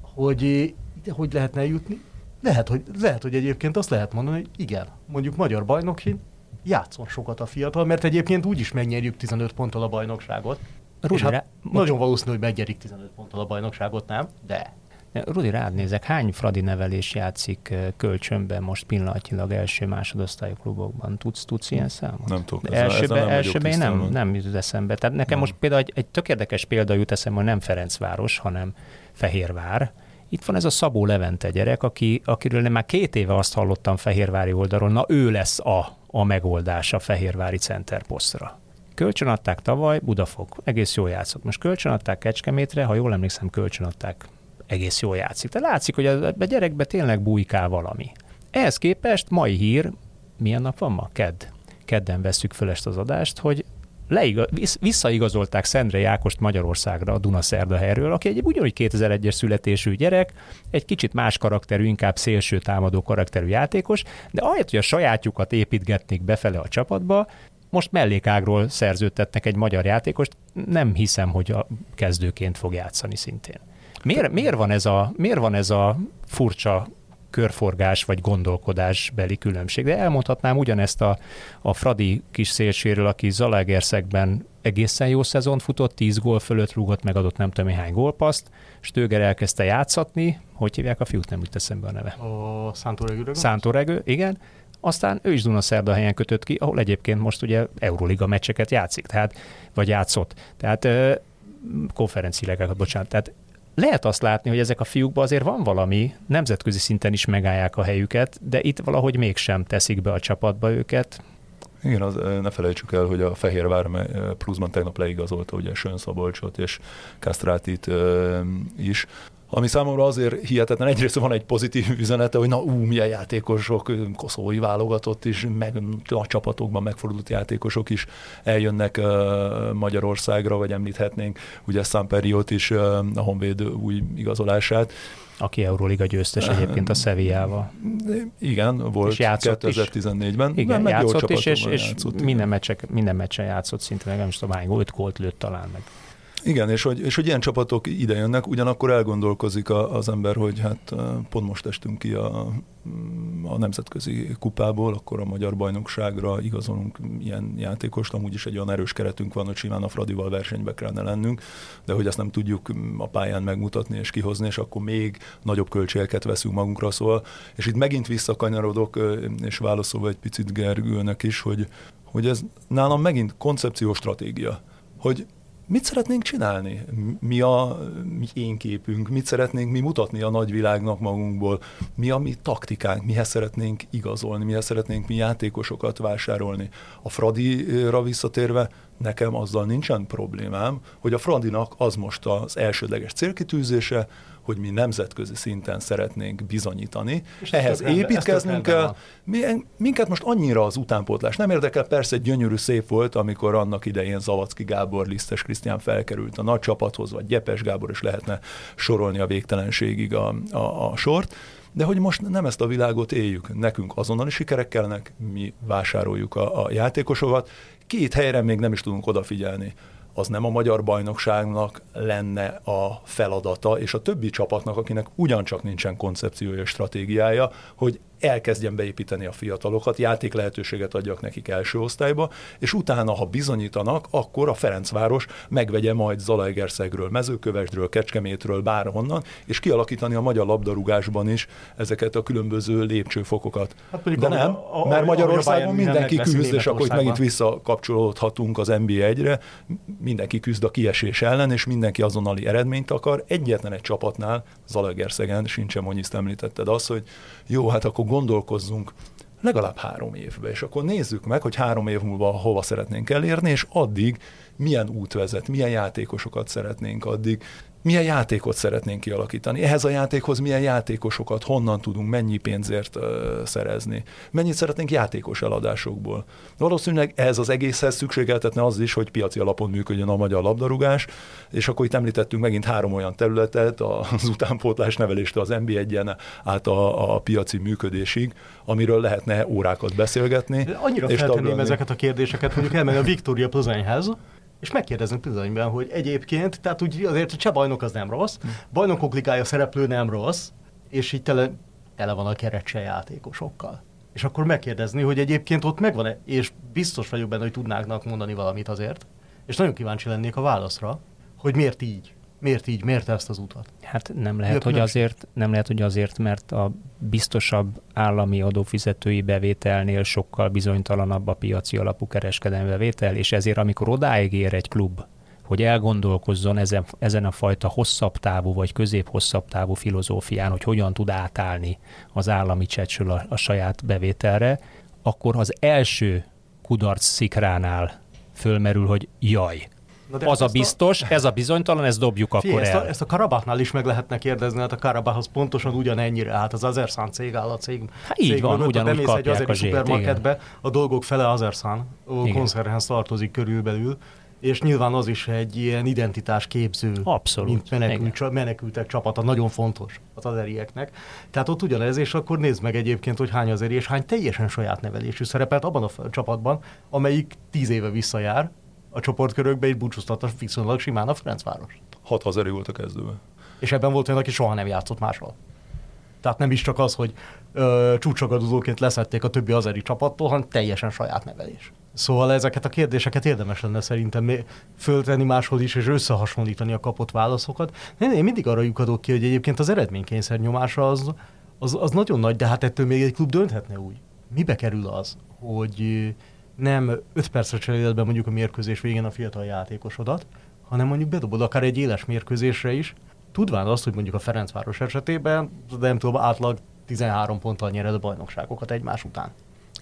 Hogy, hogy lehetne jutni? Lehet hogy, lehet, hogy egyébként azt lehet mondani, hogy igen, mondjuk magyar bajnokin játszon sokat a fiatal, mert egyébként úgy is megnyerjük 15 ponttal a bajnokságot, Rudi, hát nagyon valószínű, hogy megnyerik 15 ponttal a bajnokságot, nem? De. Rudi, rád nézek, hány Fradi nevelés játszik kölcsönben most pillanatnyilag első másodosztályú klubokban? Tudsz, tudsz ilyen számot? Nem tudok. De elsőben, nem én nem, nem jut eszembe. Tehát nekem nem. most például egy, egy tök érdekes példa jut eszembe, hogy nem Ferencváros, hanem Fehérvár. Itt van ez a Szabó Levente gyerek, aki, akiről nem már két éve azt hallottam Fehérvári oldalról, na ő lesz a, a megoldás a Fehérvári centerposztra. Kölcsönadták tavaly, Budafok, egész jól játszott. Most kölcsönadták Kecskemétre, ha jól emlékszem, kölcsönadták egész jól játszik. Tehát látszik, hogy a, a gyerekbe tényleg bújkál valami. Ehhez képest mai hír, milyen nap van ma? Kedd. Kedden veszük föl ezt az adást, hogy leiga, visszaigazolták Szendre Jákost Magyarországra a Dunaszerda helyről, aki egy ugyanúgy 2001-es születésű gyerek, egy kicsit más karakterű, inkább szélső támadó karakterű játékos, de ahelyett, hogy a sajátjukat építgetnék befele a csapatba, most mellékágról szerződtetnek egy magyar játékost, nem hiszem, hogy a kezdőként fog játszani szintén. Miért, miért, van, ez a, miért van ez a furcsa körforgás vagy gondolkodás beli különbség. De elmondhatnám ugyanezt a, a Fradi kis szélséről, aki Zalaegerszegben egészen jó szezon futott, 10 gól fölött rúgott, megadott nem tudom hány gólpaszt, Stöger elkezdte játszatni, hogy hívják a fiút, nem jut eszembe a neve. A Szántoregő. Szántoregő, igen. Aztán ő is Dunaszerda helyen kötött ki, ahol egyébként most ugye Euroliga meccseket játszik, tehát, vagy játszott. Tehát konferenciákat, bocsánat. Tehát lehet azt látni, hogy ezek a fiúkban azért van valami, nemzetközi szinten is megállják a helyüket, de itt valahogy mégsem teszik be a csapatba őket. Igen, az, ne felejtsük el, hogy a Fehérvár pluszban tegnap leigazolta ugye Sön Szabolcsot és Kastrátit is, ami számomra azért hihetetlen. Egyrészt van egy pozitív üzenete, hogy na ú, milyen játékosok, koszói válogatott is, meg a csapatokban megfordult játékosok is eljönnek uh, Magyarországra, vagy említhetnénk ugye Samperiot is, uh, a Honvéd új igazolását. Aki Euróliga győztes egyébként a Sevillával. Igen, volt 2014-ben. Igen, meg játszott is, és, és játszott, minden, meccsek, minden meccsen játszott szinte, meg nem is tudom hány gólt lőtt talán meg. Igen, és hogy, és hogy ilyen csapatok ide jönnek, ugyanakkor elgondolkozik a, az ember, hogy hát pont most estünk ki a, a nemzetközi kupából, akkor a magyar bajnokságra igazolunk ilyen játékost, amúgy is egy olyan erős keretünk van, hogy simán a Fradival versenybe kellene lennünk, de hogy ezt nem tudjuk a pályán megmutatni és kihozni, és akkor még nagyobb költségeket veszünk magunkra, szóval, és itt megint visszakanyarodok, és válaszolva egy picit Gergőnek is, hogy, hogy ez nálam megint koncepció stratégia, hogy mit szeretnénk csinálni? Mi a mi én képünk? Mit szeretnénk mi mutatni a nagyvilágnak magunkból? Mi a mi taktikánk? Mihez szeretnénk igazolni? Mihez szeretnénk mi játékosokat vásárolni? A Fradira visszatérve, nekem azzal nincsen problémám, hogy a Fradinak az most az elsődleges célkitűzése, hogy mi nemzetközi szinten szeretnénk bizonyítani. És Ehhez építkeznünk kell. Mi, minket most annyira az utánpótlás nem érdekel, persze gyönyörű szép volt, amikor annak idején Zavacki Gábor, Lisztes Krisztián felkerült a nagy csapathoz, vagy Gyepes Gábor, is lehetne sorolni a végtelenségig a, a, a sort. De hogy most nem ezt a világot éljük, nekünk azonnali sikerek kellnek, mi vásároljuk a, a játékosokat, két helyre még nem is tudunk odafigyelni. Az nem a magyar bajnokságnak lenne a feladata, és a többi csapatnak, akinek ugyancsak nincsen koncepciója és stratégiája, hogy elkezdjen beépíteni a fiatalokat, játék lehetőséget adjak nekik első osztályba, és utána, ha bizonyítanak, akkor a Ferencváros megvegye majd Zalaegerszegről, Mezőkövesdről, Kecskemétről, bárhonnan, és kialakítani a magyar labdarúgásban is ezeket a különböző lépcsőfokokat. Hát De nem, a, a, mert Magyarországon mindenki küzd, és akkor itt megint visszakapcsolódhatunk az NB1-re, mindenki küzd a kiesés ellen, és mindenki azonnali eredményt akar. Egyetlen egy csapatnál, Zalaegerszegen, sincsen, hogy említetted az, hogy jó, hát akkor gondolkozzunk legalább három évbe, és akkor nézzük meg, hogy három év múlva hova szeretnénk elérni, és addig milyen út vezet, milyen játékosokat szeretnénk addig milyen játékot szeretnénk kialakítani. Ehhez a játékhoz milyen játékosokat, honnan tudunk, mennyi pénzért uh, szerezni. Mennyit szeretnénk játékos eladásokból. Valószínűleg ez az egészhez szükségeltetne az is, hogy piaci alapon működjön a magyar labdarúgás, és akkor itt említettünk megint három olyan területet, az utánpótlás neveléstől az NB1-en át a, a piaci működésig, amiről lehetne órákat beszélgetni. De annyira és feltenném ezeket a kérdéseket, mondjuk elmenni a Victoria Plazányház, és megkérdezünk bizonyban, hogy egyébként, tehát úgy azért a cseh bajnok az nem rossz, hm. bajnokok ligája szereplő nem rossz, és így tele, tele van a keret játékosokkal. És akkor megkérdezni, hogy egyébként ott megvan-e, és biztos vagyok benne, hogy tudnáknak mondani valamit azért, És nagyon kíváncsi lennék a válaszra, hogy miért így? Miért így? Miért ezt az utat? Hát nem lehet, hogy azért, nem lehet, hogy azért, mert a biztosabb állami adófizetői bevételnél sokkal bizonytalanabb a piaci alapú kereskedelmi bevétel, és ezért amikor odáig ér egy klub, hogy elgondolkozzon ezen, ezen a fajta hosszabb távú vagy közép-hosszabb távú filozófián, hogy hogyan tud átállni az állami csecsül a, a saját bevételre, akkor az első kudarc szikránál fölmerül, hogy jaj, az a biztos, a... ez a bizonytalan, ezt dobjuk Fie, akkor ezt el. A, ezt a Karabachnál is meg lehetne kérdezni, hát a Karabachhoz pontosan ugyanennyire, hát az Azerszán cég áll a cég. Hát így cég van, ugyanúgy kapják egy a szupermarketbe, a dolgok fele Azerszán koncernhez tartozik körülbelül, és nyilván az is egy ilyen identitás képző, Abszolút. mint menekült, menekültek csapata, nagyon fontos az azerieknek. Tehát ott ugyanez, és akkor nézd meg egyébként, hogy hány azeri és hány teljesen saját nevelésű szerepelt abban a csapatban, amelyik tíz éve visszajár, a csoportkörökbe, és búcsúztatta viszonylag simán a Ferencváros. Hat hazeri volt a kezdőben. És ebben volt olyan, aki soha nem játszott máshol. Tehát nem is csak az, hogy ö, csúcsagadozóként leszették a többi azeri csapattól, hanem teljesen saját nevelés. Szóval ezeket a kérdéseket érdemes lenne szerintem föltenni máshol is, és összehasonlítani a kapott válaszokat. Én, én mindig arra lyukadok ki, hogy egyébként az eredménykényszer nyomása az, az, az nagyon nagy, de hát ettől még egy klub dönthetne úgy. Mibe kerül az, hogy nem 5 percre cseréled be mondjuk a mérkőzés végén a fiatal játékosodat, hanem mondjuk bedobod akár egy éles mérkőzésre is, tudván azt, hogy mondjuk a Ferencváros esetében, de nem tudom, átlag 13 ponttal nyered a bajnokságokat egymás után.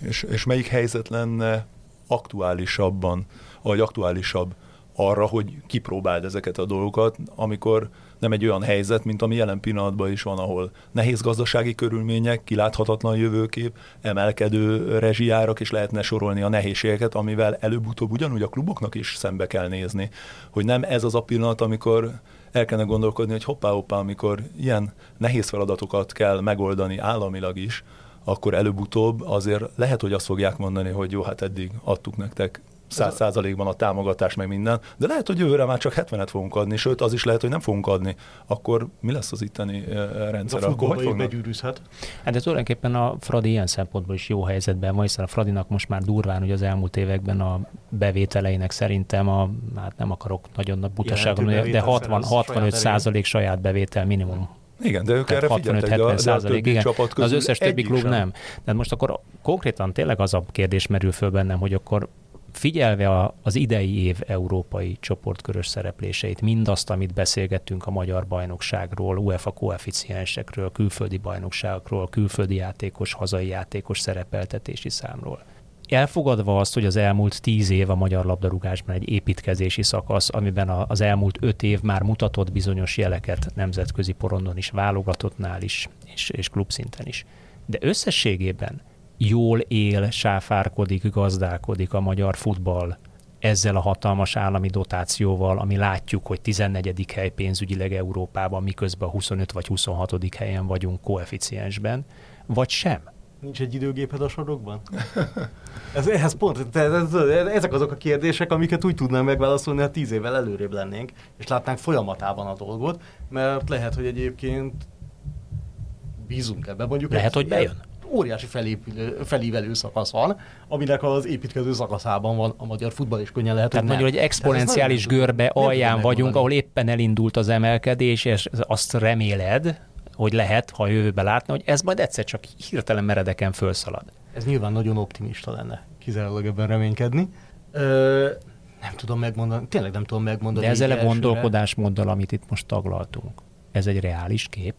És, és melyik helyzet lenne aktuálisabban, vagy aktuálisabb arra, hogy kipróbáld ezeket a dolgokat, amikor nem egy olyan helyzet, mint ami jelen pillanatban is van, ahol nehéz gazdasági körülmények, kiláthatatlan jövőkép, emelkedő rezsijárak, és lehetne sorolni a nehézségeket, amivel előbb-utóbb ugyanúgy a kluboknak is szembe kell nézni. Hogy nem ez az a pillanat, amikor el kellene gondolkodni, hogy hoppá-hoppá, amikor ilyen nehéz feladatokat kell megoldani államilag is, akkor előbb-utóbb azért lehet, hogy azt fogják mondani, hogy jó, hát eddig adtuk nektek száz százalékban a támogatás, meg minden, de lehet, hogy jövőre már csak 70-et fogunk adni, sőt, az is lehet, hogy nem fogunk adni. Akkor mi lesz az itteni rendszer? A akkor hogy fognak? begyűrűzhet. Hát de tulajdonképpen a Fradi ilyen szempontból is jó helyzetben van, hiszen a Fradinak most már durván, hogy az elmúlt években a bevételeinek szerintem a, hát nem akarok nagyon nagy butaságon, de 60, 65 százalék saját bevétel minimum igen, de ők erre 65 70 százalék, igen. Csapat közül az összes többi klub sem. nem. De most akkor konkrétan tényleg az a kérdés merül föl bennem, hogy akkor figyelve a, az idei év európai csoportkörös szerepléseit, mindazt, amit beszélgettünk a magyar bajnokságról, UEFA koeficiensekről, külföldi bajnokságokról, külföldi játékos, hazai játékos szerepeltetési számról. Elfogadva azt, hogy az elmúlt tíz év a magyar labdarúgásban egy építkezési szakasz, amiben az elmúlt öt év már mutatott bizonyos jeleket nemzetközi porondon is, válogatottnál is, és, és klubszinten is. De összességében jól él, sáfárkodik, gazdálkodik a magyar futball ezzel a hatalmas állami dotációval, ami látjuk, hogy 14. hely pénzügyileg Európában, miközben a 25 vagy 26. helyen vagyunk koeficiensben, vagy sem? Nincs egy időgéped a sorokban? ez, ehhez pont, ez, ezek azok a kérdések, amiket úgy tudnám megválaszolni, ha tíz évvel előrébb lennénk, és látnánk folyamatában a dolgot, mert lehet, hogy egyébként bízunk ebbe. Mondjuk lehet, hogy bejön óriási felépülő, felívelő szakasz van, aminek az építkező szakaszában van a magyar futball, és könnyen lehet, Tehát hogy mondjuk egy exponenciális görbe alján vagyunk, ahol éppen elindult az emelkedés, és azt reméled, hogy lehet, ha a jövőbe látna, hogy ez majd egyszer csak hirtelen meredeken fölszalad. Ez nyilván nagyon optimista lenne, kizárólag ebben reménykedni. Ö, nem tudom megmondani, tényleg nem tudom megmondani. De ezzel a gondolkodásmóddal, amit itt most taglaltunk, ez egy reális kép?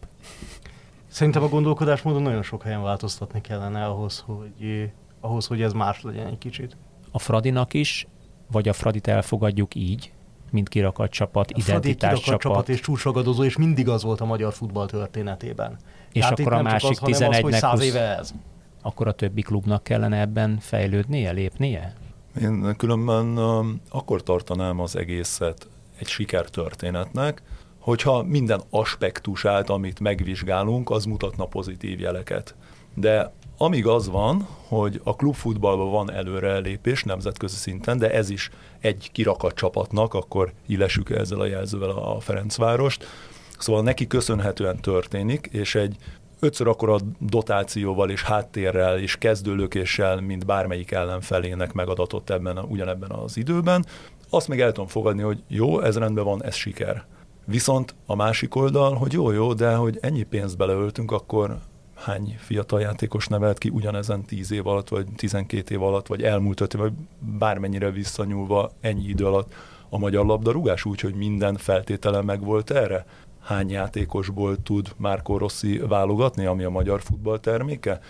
Szerintem a gondolkodásmódon nagyon sok helyen változtatni kellene ahhoz, hogy, ahhoz, hogy ez más legyen egy kicsit. A Fradinak is, vagy a Fradit elfogadjuk így, mint kirakat csapat, a identitás Fradi csapat. csapat és csúcsragadozó, és mindig az volt a magyar futball történetében. És Tehát akkor a másik 11-nek az, éve ez. Akkor a többi klubnak kellene ebben fejlődnie, lépnie? Én különben um, akkor tartanám az egészet egy sikertörténetnek, hogyha minden aspektusát, amit megvizsgálunk, az mutatna pozitív jeleket. De amíg az van, hogy a klubfutballban van előrelépés nemzetközi szinten, de ez is egy kirakat csapatnak, akkor illessük ezzel a jelzővel a Ferencvárost. Szóval neki köszönhetően történik, és egy ötször akkora dotációval és háttérrel és kezdőlökéssel, mint bármelyik ellenfelének megadatott ebben, ugyanebben az időben, azt még el tudom fogadni, hogy jó, ez rendben van, ez siker. Viszont a másik oldal, hogy jó, jó, de hogy ennyi pénzt beleöltünk, akkor hány fiatal játékos nevelt ki ugyanezen 10 év alatt, vagy 12 év alatt, vagy elmúlt 5 év, vagy bármennyire visszanyúlva ennyi idő alatt a magyar labdarúgás, úgyhogy minden feltétele meg volt erre? Hány játékosból tud Márko Rossi válogatni, ami a magyar futball terméke?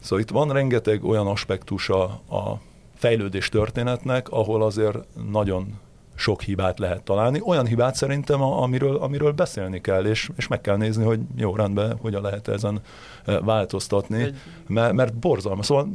Szóval itt van rengeteg olyan aspektusa a fejlődés történetnek, ahol azért nagyon sok hibát lehet találni. Olyan hibát szerintem, amiről, amiről beszélni kell, és, és meg kell nézni, hogy jó, rendben, hogyan lehet ezen e, változtatni, mert, mert borzalmas. Szóval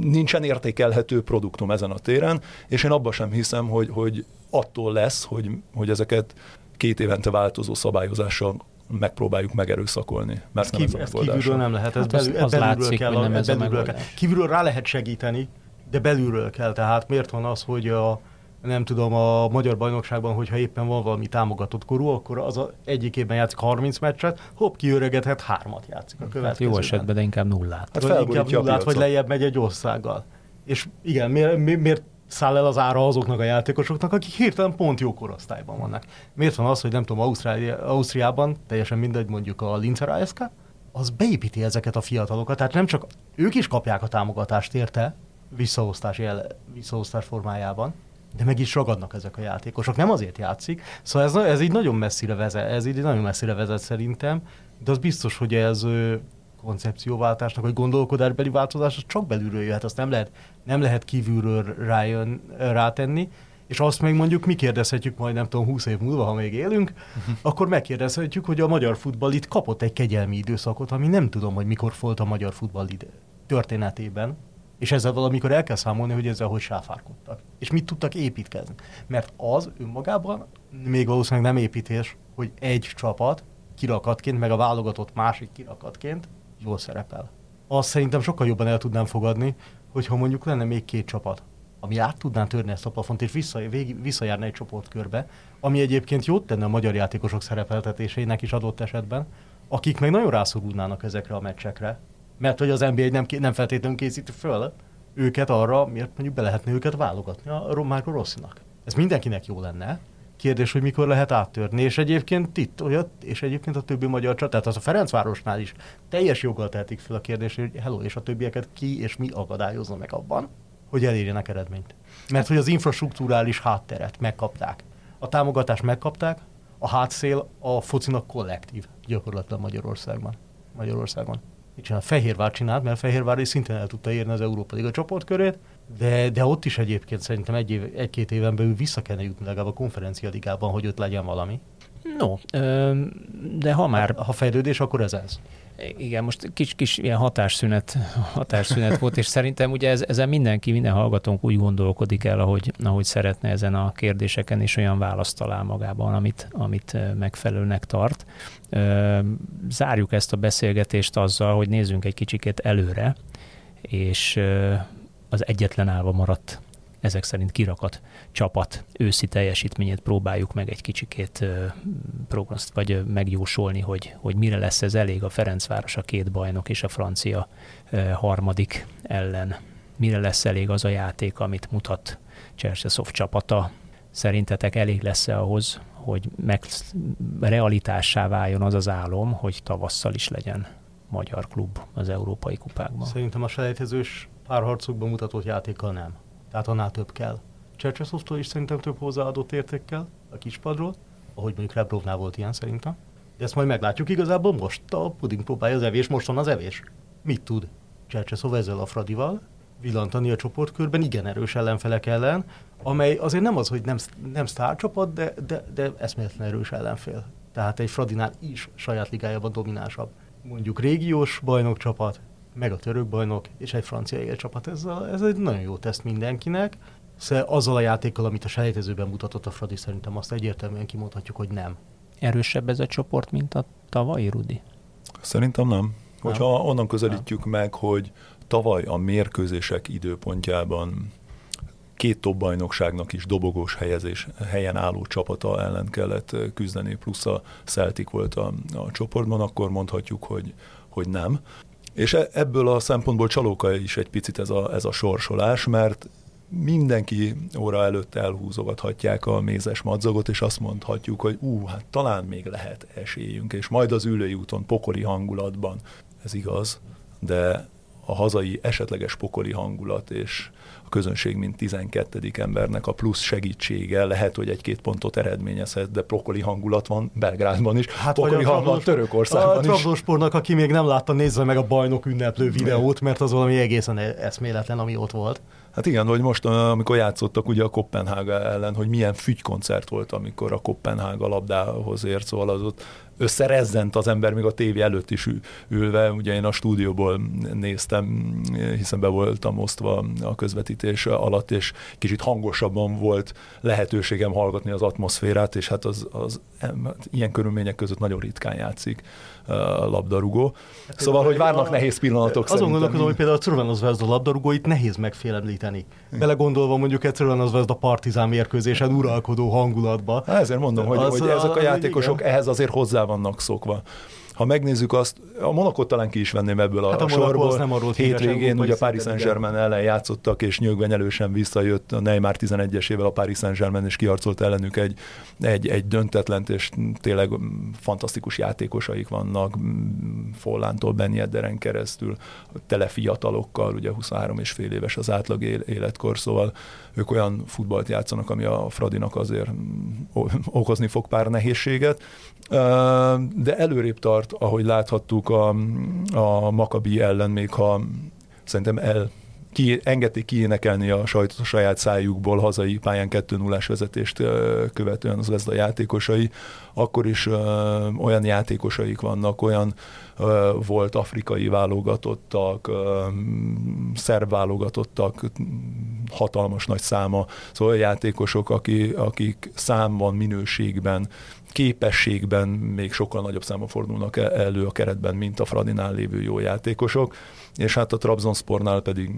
nincsen értékelhető produktum ezen a téren, és én abban sem hiszem, hogy, hogy attól lesz, hogy, hogy ezeket két évente változó szabályozással megpróbáljuk megerőszakolni. Mert nem Kívül, ez a kívülről nem lehet, ez hát belül, az, az belülről látszik, kell, nem ez belülről kell. Kívülről rá lehet segíteni, de belülről kell. Tehát miért van az, hogy a, nem tudom, a magyar bajnokságban, hogyha éppen van valami támogatott korú, akkor az a egyik évben játszik 30 meccset, hopp, kiöregedhet, hármat játszik a következőben. Hát jó esetben, de inkább nullát. Hát vagy inkább nullát, vagy lejjebb megy egy országgal. És igen, miért, miért száll el az ára azoknak a játékosoknak, akik hirtelen pont jó korosztályban vannak. Miért van az, hogy nem tudom, Ausztriában, teljesen mindegy, mondjuk a Linzer ASK, az beépíti ezeket a fiatalokat, tehát nem csak ők is kapják a támogatást érte, visszaosztás, jel, visszaosztás formájában, de meg is ragadnak ezek a játékosok. Nem azért játszik, szóval ez, ez így nagyon messzire vezet, ez így nagyon messzire vezet szerintem, de az biztos, hogy ez koncepcióváltásnak, vagy gondolkodásbeli változás, az csak belülről jöhet, azt nem lehet, nem lehet kívülről rájön, rátenni, és azt még mondjuk mi kérdezhetjük majd nem tudom 20 év múlva, ha még élünk, uh-huh. akkor megkérdezhetjük, hogy a magyar futball itt kapott egy kegyelmi időszakot, ami nem tudom, hogy mikor volt a magyar futball ide történetében, és ezzel valamikor el kell számolni, hogy ezzel hogy sáfárkodtak. És mit tudtak építkezni. Mert az önmagában még valószínűleg nem építés, hogy egy csapat kirakatként, meg a válogatott másik kirakatként jól szerepel. Azt szerintem sokkal jobban el tudnám fogadni, hogyha mondjuk lenne még két csapat, ami át tudná törni ezt a plafont, és vissza, végig, visszajárna egy csoportkörbe, ami egyébként jót tenne a magyar játékosok szerepeltetésének is adott esetben, akik meg nagyon rászorulnának ezekre a meccsekre, mert hogy az NBA nem, nem feltétlenül készíti föl őket arra, miért mondjuk be lehetne őket válogatni a Marco Rosszinak. Ez mindenkinek jó lenne. Kérdés, hogy mikor lehet áttörni, és egyébként itt olyat, és egyébként a többi magyar csat, tehát az a Ferencvárosnál is teljes joggal tehetik fel a kérdést, hogy hello, és a többieket ki és mi akadályozza meg abban, hogy elérjenek eredményt. Mert hogy az infrastruktúrális hátteret megkapták. A támogatást megkapták, a hátszél a focinak kollektív gyakorlatilag Magyarországban. Magyarországon mit csinál? Fehérvár csinált, mert Fehérvár is szintén el tudta érni az Európa Liga csoportkörét, de, de ott is egyébként szerintem egy év, egy-két éven belül vissza kellene jutni legalább a konferencia ligában, hogy ott legyen valami. No, de ha már... Ha, ha fejlődés, akkor ez ez. Igen, most kis, kis ilyen hatásszünet, hatásszünet volt, és szerintem ugye ez, ezen mindenki, minden hallgatónk úgy gondolkodik el, ahogy, ahogy szeretne ezen a kérdéseken, és olyan választ talál magában, amit, amit megfelelőnek tart. Zárjuk ezt a beszélgetést azzal, hogy nézzünk egy kicsikét előre, és az egyetlen állva maradt ezek szerint kirakat csapat őszi teljesítményét próbáljuk meg egy kicsikét prognoszt, vagy megjósolni, hogy, hogy mire lesz ez elég a Ferencváros, a két bajnok és a francia harmadik ellen. Mire lesz elég az a játék, amit mutat Cserszeszov csapata. Szerintetek elég lesz-e ahhoz, hogy meg realitássá váljon az az álom, hogy tavasszal is legyen magyar klub az európai kupákban? Szerintem a selejtezős párharcokban mutatott játékkal nem. Tehát annál több kell. Csercseszovtól is szerintem több hozzáadott értékkel a kispadról, ahogy mondjuk Rebrovnál volt ilyen szerintem. De ezt majd meglátjuk igazából most a puding próbálja az evés, most van az evés. Mit tud Csercseszov ezzel a Fradival? Villantani a csoportkörben igen erős ellenfelek ellen, amely azért nem az, hogy nem, nem sztárcsapat, de, de, de eszméletlen erős ellenfél. Tehát egy Fradinál is saját ligájában dominánsabb. Mondjuk régiós bajnokcsapat, meg a török bajnok, és egy francia élcsapat. Ez, a, ez egy nagyon jó teszt mindenkinek. Szóval azzal a játékkal, amit a selejtezőben mutatott a Fradi, szerintem azt egyértelműen kimondhatjuk, hogy nem. Erősebb ez a csoport, mint a tavalyi, Rudi? Szerintem nem. Hogyha nem. onnan közelítjük nem. meg, hogy tavaly a mérkőzések időpontjában két top bajnokságnak is dobogós helyezés, helyen álló csapata ellen kellett küzdeni, plusz a Celtic volt a, a csoportban, akkor mondhatjuk, hogy hogy nem. És e, ebből a szempontból csalóka is egy picit ez a, ez a sorsolás, mert mindenki óra előtt elhúzogathatják a mézes madzagot, és azt mondhatjuk, hogy ú, hát talán még lehet esélyünk, és majd az ülői úton pokoli hangulatban. Ez igaz, de a hazai esetleges pokoli hangulat és a közönség, mint 12. embernek a plusz segítsége lehet, hogy egy-két pontot eredményezhet, de pokoli hangulat van Belgrádban is, hát pokoli hangulat Törökországban a is. A Trabzonsportnak, aki még nem látta, nézze meg a bajnok ünneplő videót, mert az valami egészen eszméletlen, ami ott volt. Hát igen, hogy most, amikor játszottak ugye a Kopenhága ellen, hogy milyen fügykoncert volt, amikor a Kopenhága labdához ért, szóval az ott összerezzent az ember még a tévé előtt is ülve. Ugye én a stúdióból néztem, hiszen be voltam osztva a közvetítés alatt, és kicsit hangosabban volt lehetőségem hallgatni az atmoszférát, és hát az, az hát ilyen körülmények között nagyon ritkán játszik labdarúgó. Hát szóval, hogy várnak a, nehéz pillanatok Azon gondolkodom, hogy például a Crvena Zvezda labdarúgóit nehéz megfélemlíteni. Belegondolva mondjuk egy Crvena Zvezda partizán mérkőzésen uralkodó hangulatba. Hát ezért mondom, hogy, az hogy ezek a játékosok igen. ehhez azért hozzá vannak szokva. Ha megnézzük azt, a Monakot talán ki is venném ebből hát a, a sorból. Nem arról Hétvégén ugye a Paris Saint-Germain ellen játszottak, és nyögvenyelősen visszajött a Neymar 11-esével a Paris Saint-Germain, és kiarcolt ellenük egy, egy, egy döntetlent, és tényleg fantasztikus játékosaik vannak, Follántól Benny Edderen keresztül, tele fiatalokkal, ugye 23 és fél éves az átlag életkor, szóval ők olyan futballt játszanak, ami a Fradinak azért okozni fog pár nehézséget, de előrébb tart, ahogy láthattuk a, a Makabi ellen, még ha szerintem el ki, engedték kiénekelni a, sajt, a saját szájukból hazai pályán 2 0 vezetést követően az Vezda játékosai, akkor is ö, olyan játékosaik vannak, olyan ö, volt afrikai válogatottak, ö, szerb válogatottak, hatalmas nagy száma, szóval olyan játékosok, aki, akik számban, minőségben képességben még sokkal nagyobb számban fordulnak e- elő a keretben, mint a Fradinál lévő jó játékosok, és hát a Trabzonspornál pedig,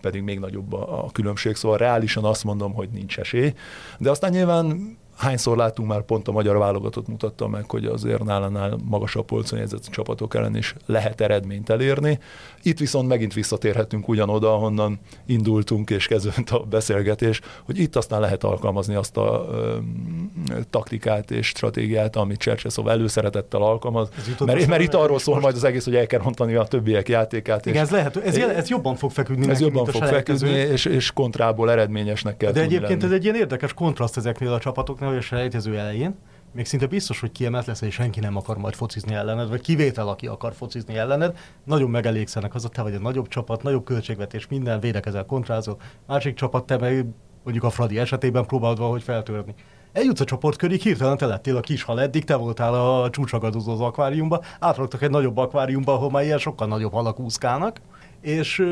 pedig még nagyobb a, a különbség, szóval reálisan azt mondom, hogy nincs esély, de aztán nyilván hányszor látunk már pont a magyar válogatott mutatta meg, hogy azért nálánál magasabb polcon jegyzett csapatok ellen is lehet eredményt elérni. Itt viszont megint visszatérhetünk ugyanoda, ahonnan indultunk és kezdődött a beszélgetés, hogy itt aztán lehet alkalmazni azt a ö, taktikát és stratégiát, amit Csercseszov előszeretettel alkalmaz, mert, mert itt arról szól majd az egész, hogy el kell rontani a többiek játékát. Igen, és ez lehet, ez, ez jobban fog feküdni. Ez jobban fog feküdni, és, és kontrából eredményesnek kell De egyébként lenni. ez egy ilyen érdekes kontraszt ezeknél a csapatoknál, a selejtező elején még szinte biztos, hogy kiemelt lesz, és senki nem akar majd focizni ellened, vagy kivétel, aki akar focizni ellened. Nagyon megelégszenek az, te vagy a nagyobb csapat, nagyobb költségvetés, minden, védekezel, kontrázol. Másik csapat, te meg mondjuk a Fradi esetében próbálod valahogy feltörni. Eljutsz a csoportkörig, hirtelen te lettél a kis hal, eddig te voltál a csúcsagadozó az akváriumba, átraktak egy nagyobb akváriumba, ahol már ilyen sokkal nagyobb halak úszkálnak, és,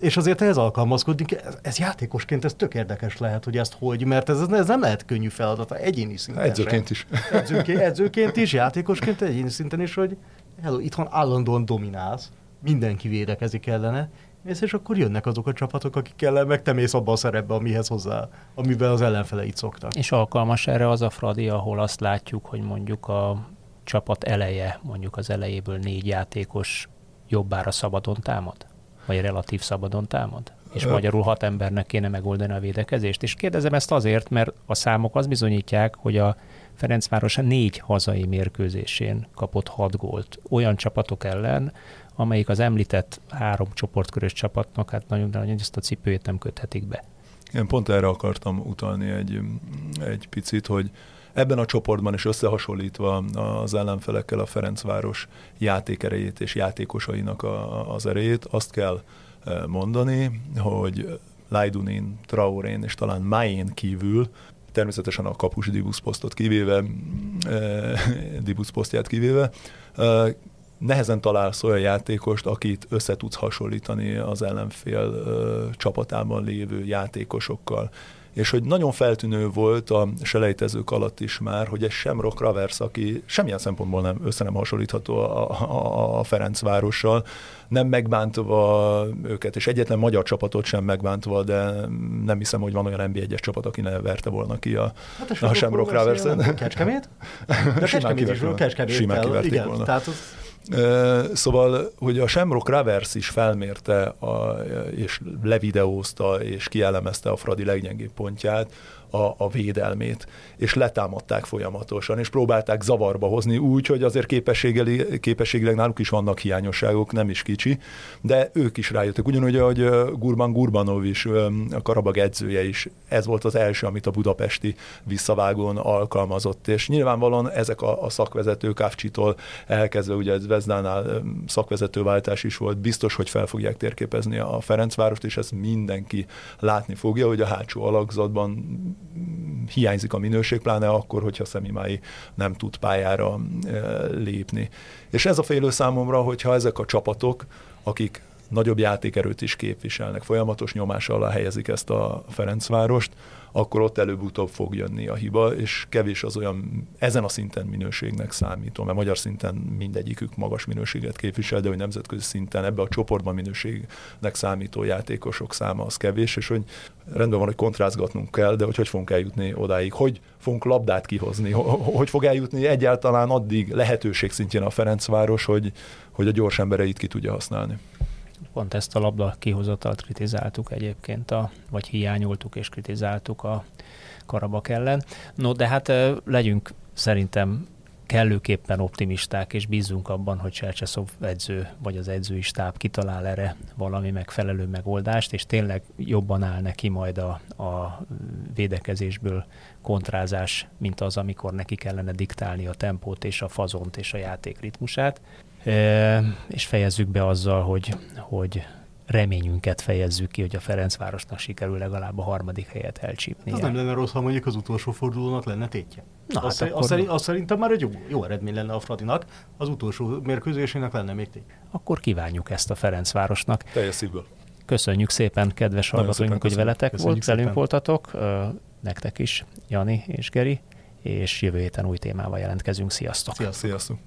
és azért ehhez alkalmazkodni, ez, ez játékosként ez tök érdekes lehet, hogy ezt hogy, mert ez, ez nem lehet könnyű feladat, egyéni szinten Edzőként is. Edzőként, edzőként is, játékosként egyéni szinten is, hogy hello, itthon állandóan dominálsz, mindenki védekezik ellene, és, és akkor jönnek azok a csapatok, akik ellen meg te mész abba a szerepbe, amihez hozzá, amiben az ellenfeleit szoktak. És alkalmas erre az a Fradi, ahol azt látjuk, hogy mondjuk a csapat eleje, mondjuk az elejéből négy játékos jobbára szabadon támad? Vagy relatív szabadon támad? És Ö... magyarul hat embernek kéne megoldani a védekezést. És kérdezem ezt azért, mert a számok az bizonyítják, hogy a Ferencváros négy hazai mérkőzésén kapott hat gólt olyan csapatok ellen, amelyik az említett három csoportkörös csapatnak, hát nagyon, nagyon ezt a cipőjét nem köthetik be. Én pont erre akartam utalni egy, egy picit, hogy Ebben a csoportban is összehasonlítva az ellenfelekkel a Ferencváros játékerejét és játékosainak a, az erejét, azt kell e, mondani, hogy Lajdunin, Traorén és talán Mayen kívül természetesen a kapus Dibusz posztot kivéve, eh, Dibusz posztját kivéve, eh, nehezen találsz olyan játékost, akit össze tudsz hasonlítani az ellenfél eh, csapatában lévő játékosokkal és hogy nagyon feltűnő volt a selejtezők alatt is már, hogy egy Semrock Ravers, aki semmilyen szempontból nem össze nem hasonlítható a, a, a Ferencvárossal, nem megbántva őket, és egyetlen magyar csapatot sem megbántva, de nem hiszem, hogy van olyan NB1-es csapat, aki ne verte volna ki a, hát a, a Shamrock Ravers-en. Kecskemét? De Kecskemét is, Kecskemét Simán kiverték igen, volna. Tehát az Szóval, hogy a Shamrock Ravers is felmérte, a, és levideózta, és kielemezte a Fradi leggyengébb pontját, a, a védelmét, és letámadták folyamatosan, és próbálták zavarba hozni úgy, hogy azért képességileg náluk is vannak hiányosságok, nem is kicsi, de ők is rájöttek. Ugyanúgy, hogy Gurban Gurbanov is, a Karabag edzője is, ez volt az első, amit a budapesti visszavágón alkalmazott, és nyilvánvalóan ezek a, a szakvezetők Kávcsitól elkezdve, ugye ez Vezdánál szakvezetőváltás is volt, biztos, hogy fel fogják térképezni a Ferencvárost, és ezt mindenki látni fogja, hogy a hátsó alakzatban hiányzik a minőség, pláne akkor, hogyha Szemimái nem tud pályára e, lépni. És ez a félő számomra, hogyha ezek a csapatok, akik nagyobb játékerőt is képviselnek, folyamatos nyomás alá helyezik ezt a Ferencvárost, akkor ott előbb-utóbb fog jönni a hiba, és kevés az olyan ezen a szinten minőségnek számító, mert magyar szinten mindegyikük magas minőséget képvisel, de hogy nemzetközi szinten ebbe a csoportban minőségnek számító játékosok száma az kevés, és hogy rendben van, hogy kontrázgatnunk kell, de hogy hogy fogunk eljutni odáig, hogy fogunk labdát kihozni, hogy fog eljutni egyáltalán addig lehetőség szintjén a Ferencváros, hogy, hogy a gyors embereit ki tudja használni. Pont ezt a labda kihozatalt kritizáltuk egyébként, a, vagy hiányoltuk és kritizáltuk a Karabak ellen. No, de hát legyünk szerintem kellőképpen optimisták, és bízunk abban, hogy Csercseszov edző vagy az edzői stáb kitalál erre valami megfelelő megoldást, és tényleg jobban áll neki majd a, a védekezésből kontrázás, mint az, amikor neki kellene diktálni a tempót és a fazont és a játék ritmusát és fejezzük be azzal, hogy, hogy reményünket fejezzük ki, hogy a Ferencvárosnak sikerül legalább a harmadik helyet elcsípni. Az nem lenne rossz, ha mondjuk az utolsó fordulónak lenne tétje. Na, azt, hát azt, akkor... azt szerintem már egy jó, jó eredmény lenne a Fradinak, az utolsó mérkőzésének lenne még tétje. Akkor kívánjuk ezt a Ferencvárosnak. Teljes szívből. Köszönjük szépen, kedves hallgatóink, hogy veletek Köszönjük volt, velünk voltatok, nektek is, Jani és Geri, és jövő héten új témával jelentkezünk. Sziasztok! Sziasztok! Sziasztok.